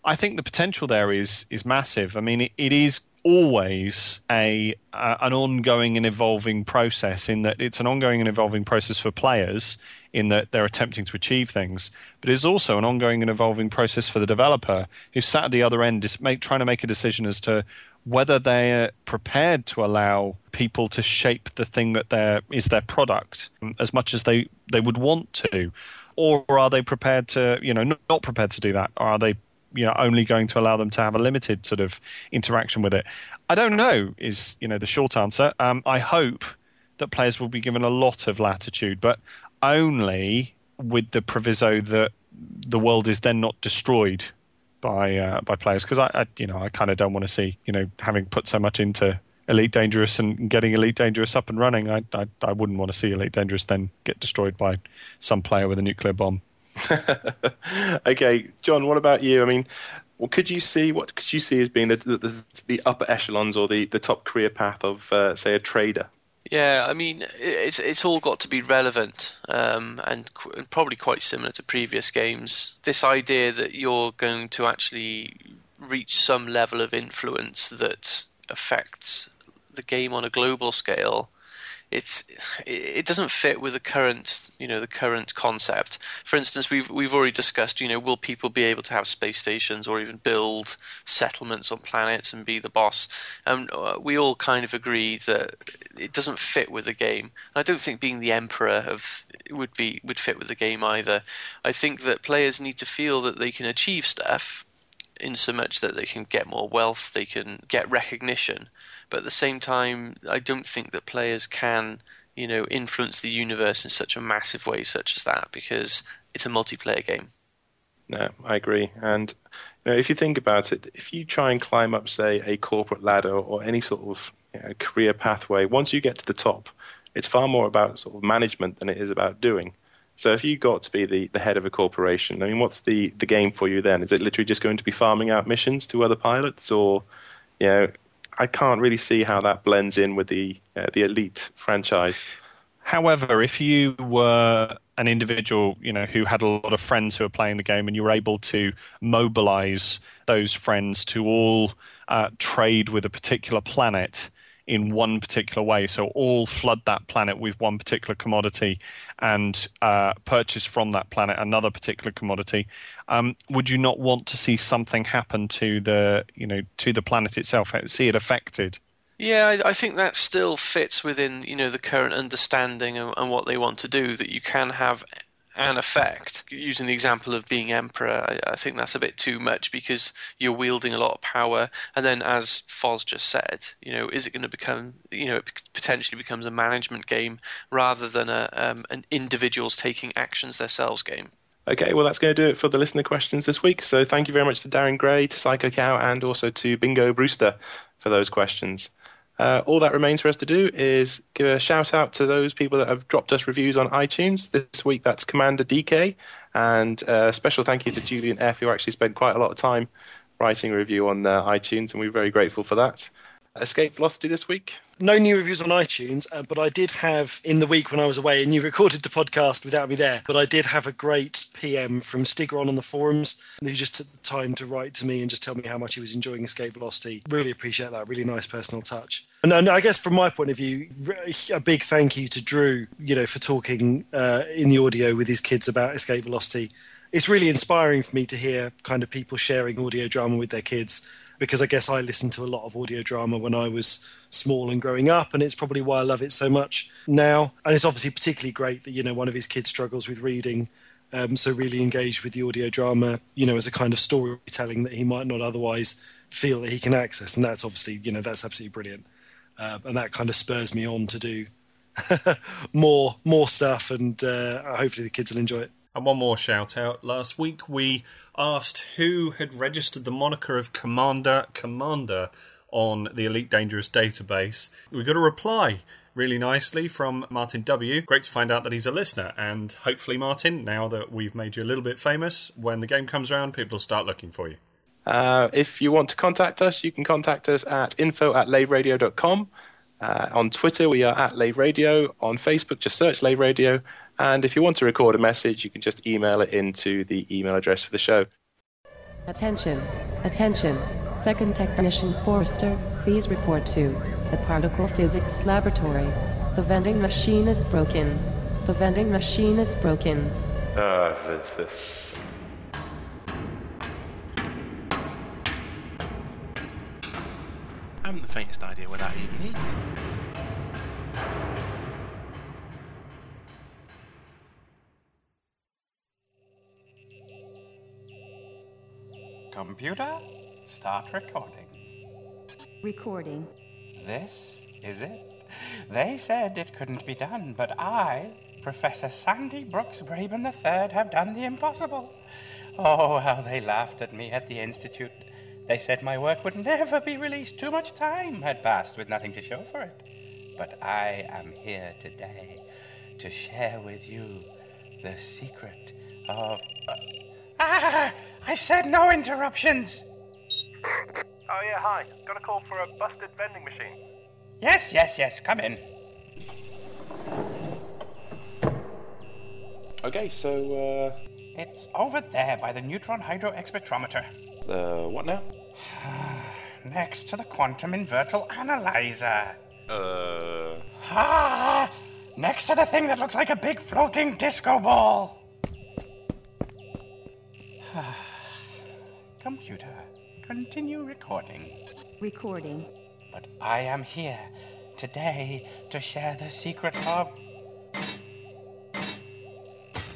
I think the potential there is is massive. I mean, it, it is always a uh, an ongoing and evolving process in that it's an ongoing and evolving process for players in that they're attempting to achieve things, but it's also an ongoing and evolving process for the developer who's sat at the other end, is make, trying to make a decision as to whether they're prepared to allow people to shape the thing that they're, is their product as much as they, they would want to, or are they prepared to, you know, not, not prepared to do that, or are they you know only going to allow them to have a limited sort of interaction with it? I don't know. Is you know the short answer. Um, I hope that players will be given a lot of latitude, but only with the proviso that the world is then not destroyed by uh, by players. Because I, I, you know, I kind of don't want to see you know having put so much into Elite Dangerous and getting Elite Dangerous up and running. I, I, I wouldn't want to see Elite Dangerous then get destroyed by some player with a nuclear bomb.
okay, John, what about you? I mean, well, could you see what could you see as being the the, the upper echelons or the, the top career path of, uh, say, a trader?
Yeah, I mean, it's it's all got to be relevant um, and, qu- and probably quite similar to previous games. This idea that you're going to actually reach some level of influence that affects the game on a global scale it's it doesn't fit with the current you know the current concept. For instance, we've we've already discussed you know will people be able to have space stations or even build settlements on planets and be the boss? And um, we all kind of agree that it doesn't fit with the game. And I don't think being the emperor of would be would fit with the game either. I think that players need to feel that they can achieve stuff in so much that they can get more wealth, they can get recognition, but at the same time, I don't think that players can, you know, influence the universe in such a massive way, such as that, because it's a multiplayer game.
No, I agree. And you know, if you think about it, if you try and climb up, say, a corporate ladder or any sort of you know, career pathway, once you get to the top, it's far more about sort of management than it is about doing. So if you got to be the, the head of a corporation, I mean, what's the, the game for you then? Is it literally just going to be farming out missions to other pilots, or you know, I can't really see how that blends in with the uh, the elite franchise.
However, if you were an individual, you know, who had a lot of friends who were playing the game, and you were able to mobilize those friends to all uh, trade with a particular planet, in one particular way. So all flood that planet with one particular commodity and uh, purchase from that planet another particular commodity. Um, would you not want to see something happen to the you know to the planet itself? See it affected?
Yeah, I, I think that still fits within you know the current understanding and, and what they want to do. That you can have an effect. Using the example of being emperor, I, I, think that's a bit too much because you're wielding a lot of power. And then, as Foz just said, you know, is it going to become, you know, it potentially becomes a management game rather than a um, an individuals taking actions themselves game.
Okay, well, that's going to do it for the listener questions this week. So, thank you very much to Darren Gray, to Psycho Cow, and also to Bingo Brewster for those questions. Uh, all that remains for us to do is give a shout out to those people that have dropped us reviews on iTunes. This week that's Commander DK, and a uh, special thank you to Julian F, who actually spent quite a lot of time writing a review on uh, iTunes, and we're very grateful for that. Escape Velocity this week?
No new reviews on iTunes, uh, but I did have in the week when I was away, and you recorded the podcast without me there. But I did have a great PM from Stigron on the forums who just took the time to write to me and just tell me how much he was enjoying Escape Velocity. Really appreciate that. Really nice personal touch. And, and I guess from my point of view, a big thank you to Drew, you know, for talking uh, in the audio with his kids about Escape Velocity. It's really inspiring for me to hear kind of people sharing audio drama with their kids because I guess I listened to a lot of audio drama when I was small and growing up, and it's probably why I love it so much now. And it's obviously particularly great that you know one of his kids struggles with reading, um, so really engaged with the audio drama, you know, as a kind of storytelling that he might not otherwise feel that he can access, and that's obviously you know that's absolutely brilliant, uh, and that kind of spurs me on to do more more stuff, and uh, hopefully the kids will enjoy it.
And one more shout out. Last week we asked who had registered the moniker of Commander Commander on the Elite Dangerous database. We got a reply really nicely from Martin W. Great to find out that he's a listener, and hopefully, Martin, now that we've made you a little bit famous, when the game comes around, people will start looking for you.
Uh, if you want to contact us, you can contact us at info at laveradio.com. Uh, on Twitter, we are at Lave Radio. On Facebook, just search Lave Radio. And if you want to record a message, you can just email it into the email address for the show.
Attention, attention. Second Technician Forrester, please report to the Particle Physics Laboratory. The vending machine is broken. The vending machine is broken.
Uh, this, this.
I haven't the faintest idea where that even is.
Computer, start recording.
Recording.
This is it. They said it couldn't be done, but I, Professor Sandy Brooks Braben III, have done the impossible. Oh, how they laughed at me at the Institute. They said my work would never be released. Too much time had passed with nothing to show for it. But I am here today to share with you the secret of. Ah! I said no interruptions!
Oh yeah, hi. Got a call for a busted vending machine.
Yes, yes, yes, come in.
Okay, so, uh.
It's over there by the neutron hydro spectrometer.
Uh, what now?
Next to the quantum invertal analyzer.
Uh.
Ah! Next to the thing that looks like a big floating disco ball. Computer, continue recording.
Recording.
But I am here today to share the secret of.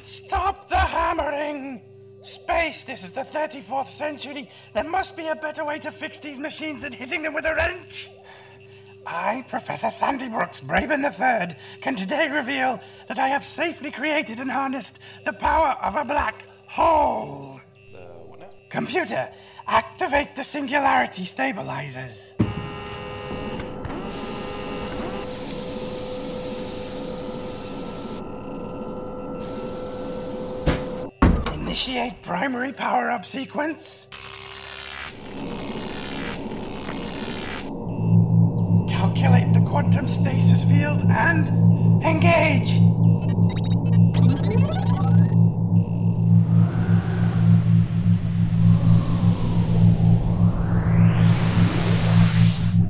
Stop the hammering! Space, this is the 34th century. There must be a better way to fix these machines than hitting them with a wrench. I, Professor Sandy Brooks, Braben III, can today reveal that I have safely created and harnessed the power of a black hole. Computer, activate the singularity stabilizers. Initiate primary power up sequence. Calculate the quantum stasis field and engage.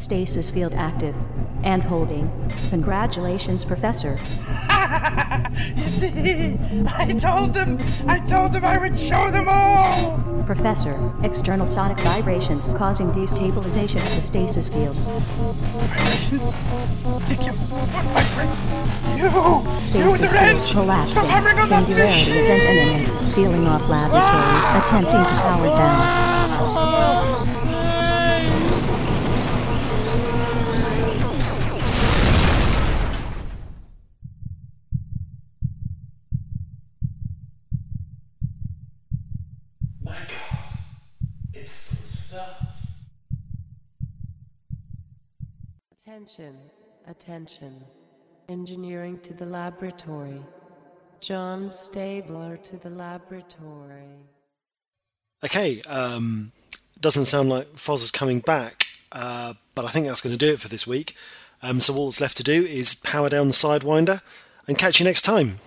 Stasis field active. And holding. Congratulations, Professor.
You see, I told them, I told them I would show them all.
Professor, external sonic vibrations causing destabilization of the stasis field.
Vibrations? Ridiculous. What vibration? You, you with
Stasis
the
field
wrench!
collapsing.
Stop hammering on that
Singularity event imminent. Sealing off laboratory. Attempting to power down.
Ah!
Attention, attention. Engineering to the laboratory. John Stabler to the laboratory.
Okay, um, doesn't sound like Foz is coming back, uh, but I think that's going to do it for this week. Um, so all that's left to do is power down the Sidewinder and catch you next time.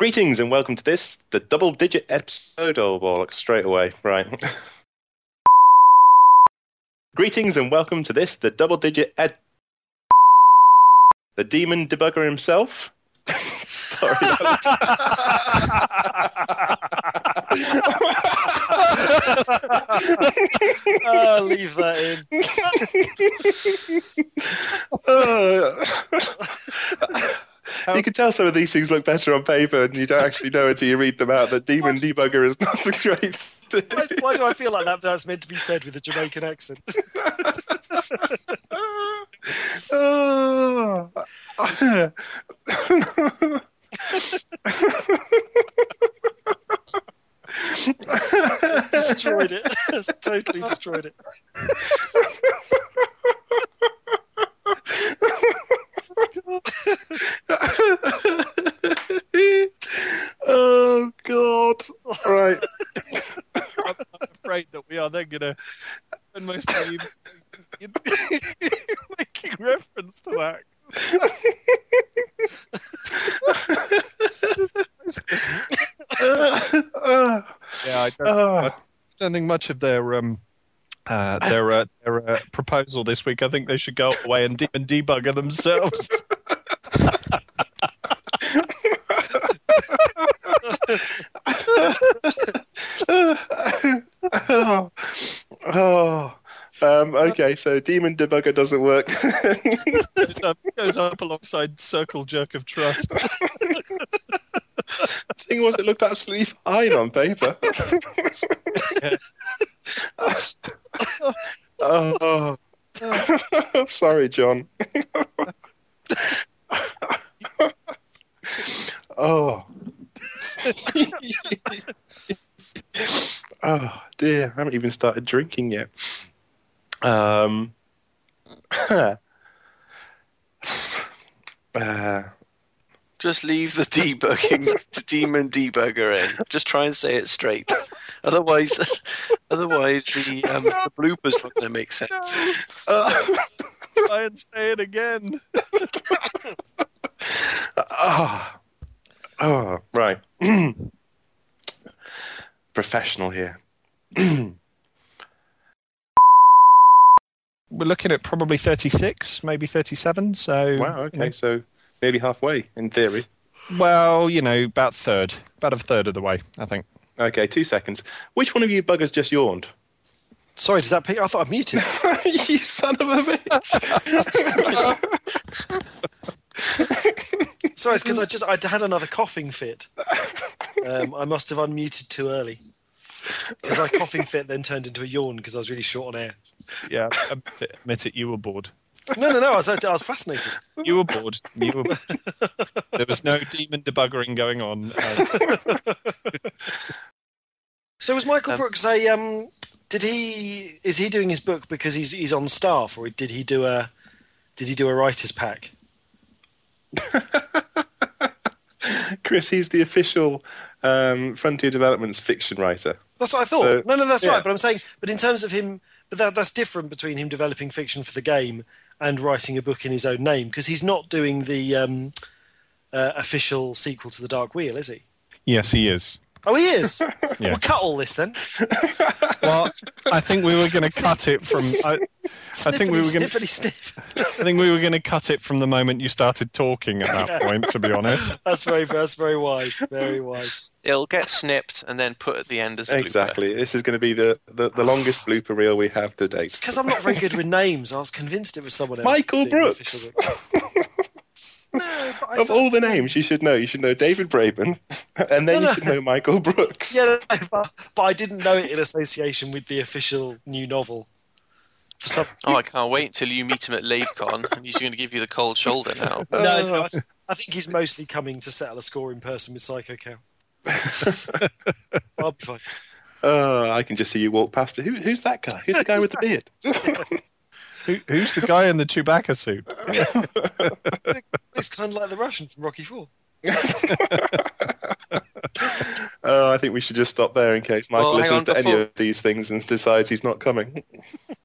Greetings and welcome to this, the double digit episode. Oh, bollocks, straight away. Right. Greetings and welcome to this, the double digit ed. The demon debugger himself. Sorry.
oh, leave that
Uh, you can tell some of these things look better on paper, and you don't actually know until you read them out. that demon debugger is not a great.
why, why do I feel like that? That's meant to be said with a Jamaican accent.
Oh.
it's destroyed it. It's totally destroyed it.
oh God! Right.
I'm afraid that we are then going to spend most of the evening making reference to that. Uh, uh, yeah, I don't, I don't think much of their um, uh, their uh, their uh, proposal this week. I think they should go away and, de- and debugger themselves.
oh, oh. Um, okay, so demon debugger doesn't work.
goes, up, goes up alongside circle jerk of trust.
thing was, it looked absolutely fine on paper. Oh, sorry, John. oh. oh dear, I haven't even started drinking yet. Um. uh,
Just leave the debugging, the demon debugger in. Just try and say it straight. Otherwise, otherwise the, um, the bloopers not going to make sense.
Try and say it again.
oh, oh, right. Professional here.
We're looking at probably 36, maybe 37. So
wow, okay,
you know,
so nearly halfway in theory.
well, you know, about third, about a third of the way, I think.
Okay, two seconds. Which one of you buggers just yawned?
Sorry, does that pick? I thought I muted.
you son of a bitch!
Sorry, it's because I just I had another coughing fit. Um, I must have unmuted too early because my coughing fit then turned into a yawn because I was really short on air.
Yeah, admit it, admit it, you were bored.
No, no, no. I was, I was fascinated.
You were bored. You were. there was no demon debuggering going on.
So was Michael
Um,
Brookes a um? Did he is he doing his book because he's he's on staff or did he do a did he do a writer's pack?
Chris, he's the official um, Frontier Developments fiction writer.
That's what I thought.
So-
no, no, that's
yeah.
right. But I'm saying, but in terms of him, but that that's different between him developing fiction for the game and writing a book in his own name because he's not doing the um, uh, official sequel to the Dark Wheel, is he?
yes, he is.
Oh, he is.
Yeah.
We'll cut all this then.
Well, I think we were going to cut it from. I, I think we were going.
Snippety sniff.
I think we were going to cut it from the moment you started talking. At that point, to be honest.
That's very that's very wise. Very wise.
It'll get snipped and then put at the end as a blooper.
Exactly. This is going to be the, the, the longest blooper reel we have to date.
Because I'm not very good with names. I was convinced it was someone else.
Michael
that's doing the
Brookes.
official book.
Of all the names you should know, you should know David Braben, and then
No,
you should know Michael Brookes.
Yeah, no, no, but, but I didn't know it in association with the official new novel. For some,
Oh, I can't wait until you meet him at LaveCon and he's going to give you the cold shoulder now.
no, no, I- I think he's mostly coming to settle a score in person with Psycho Cow. I'll be fine.
Oh, I can just see you walk past it. Who, who's that guy? Who's the guy with the beard?
Who, who's the guy in the Chewbacca suit?
It's kind of like the Russian from Rocky Four.
Oh, I think we should just stop there in case Michael
Well,
listens
on,
to any of these things and decides he's not coming.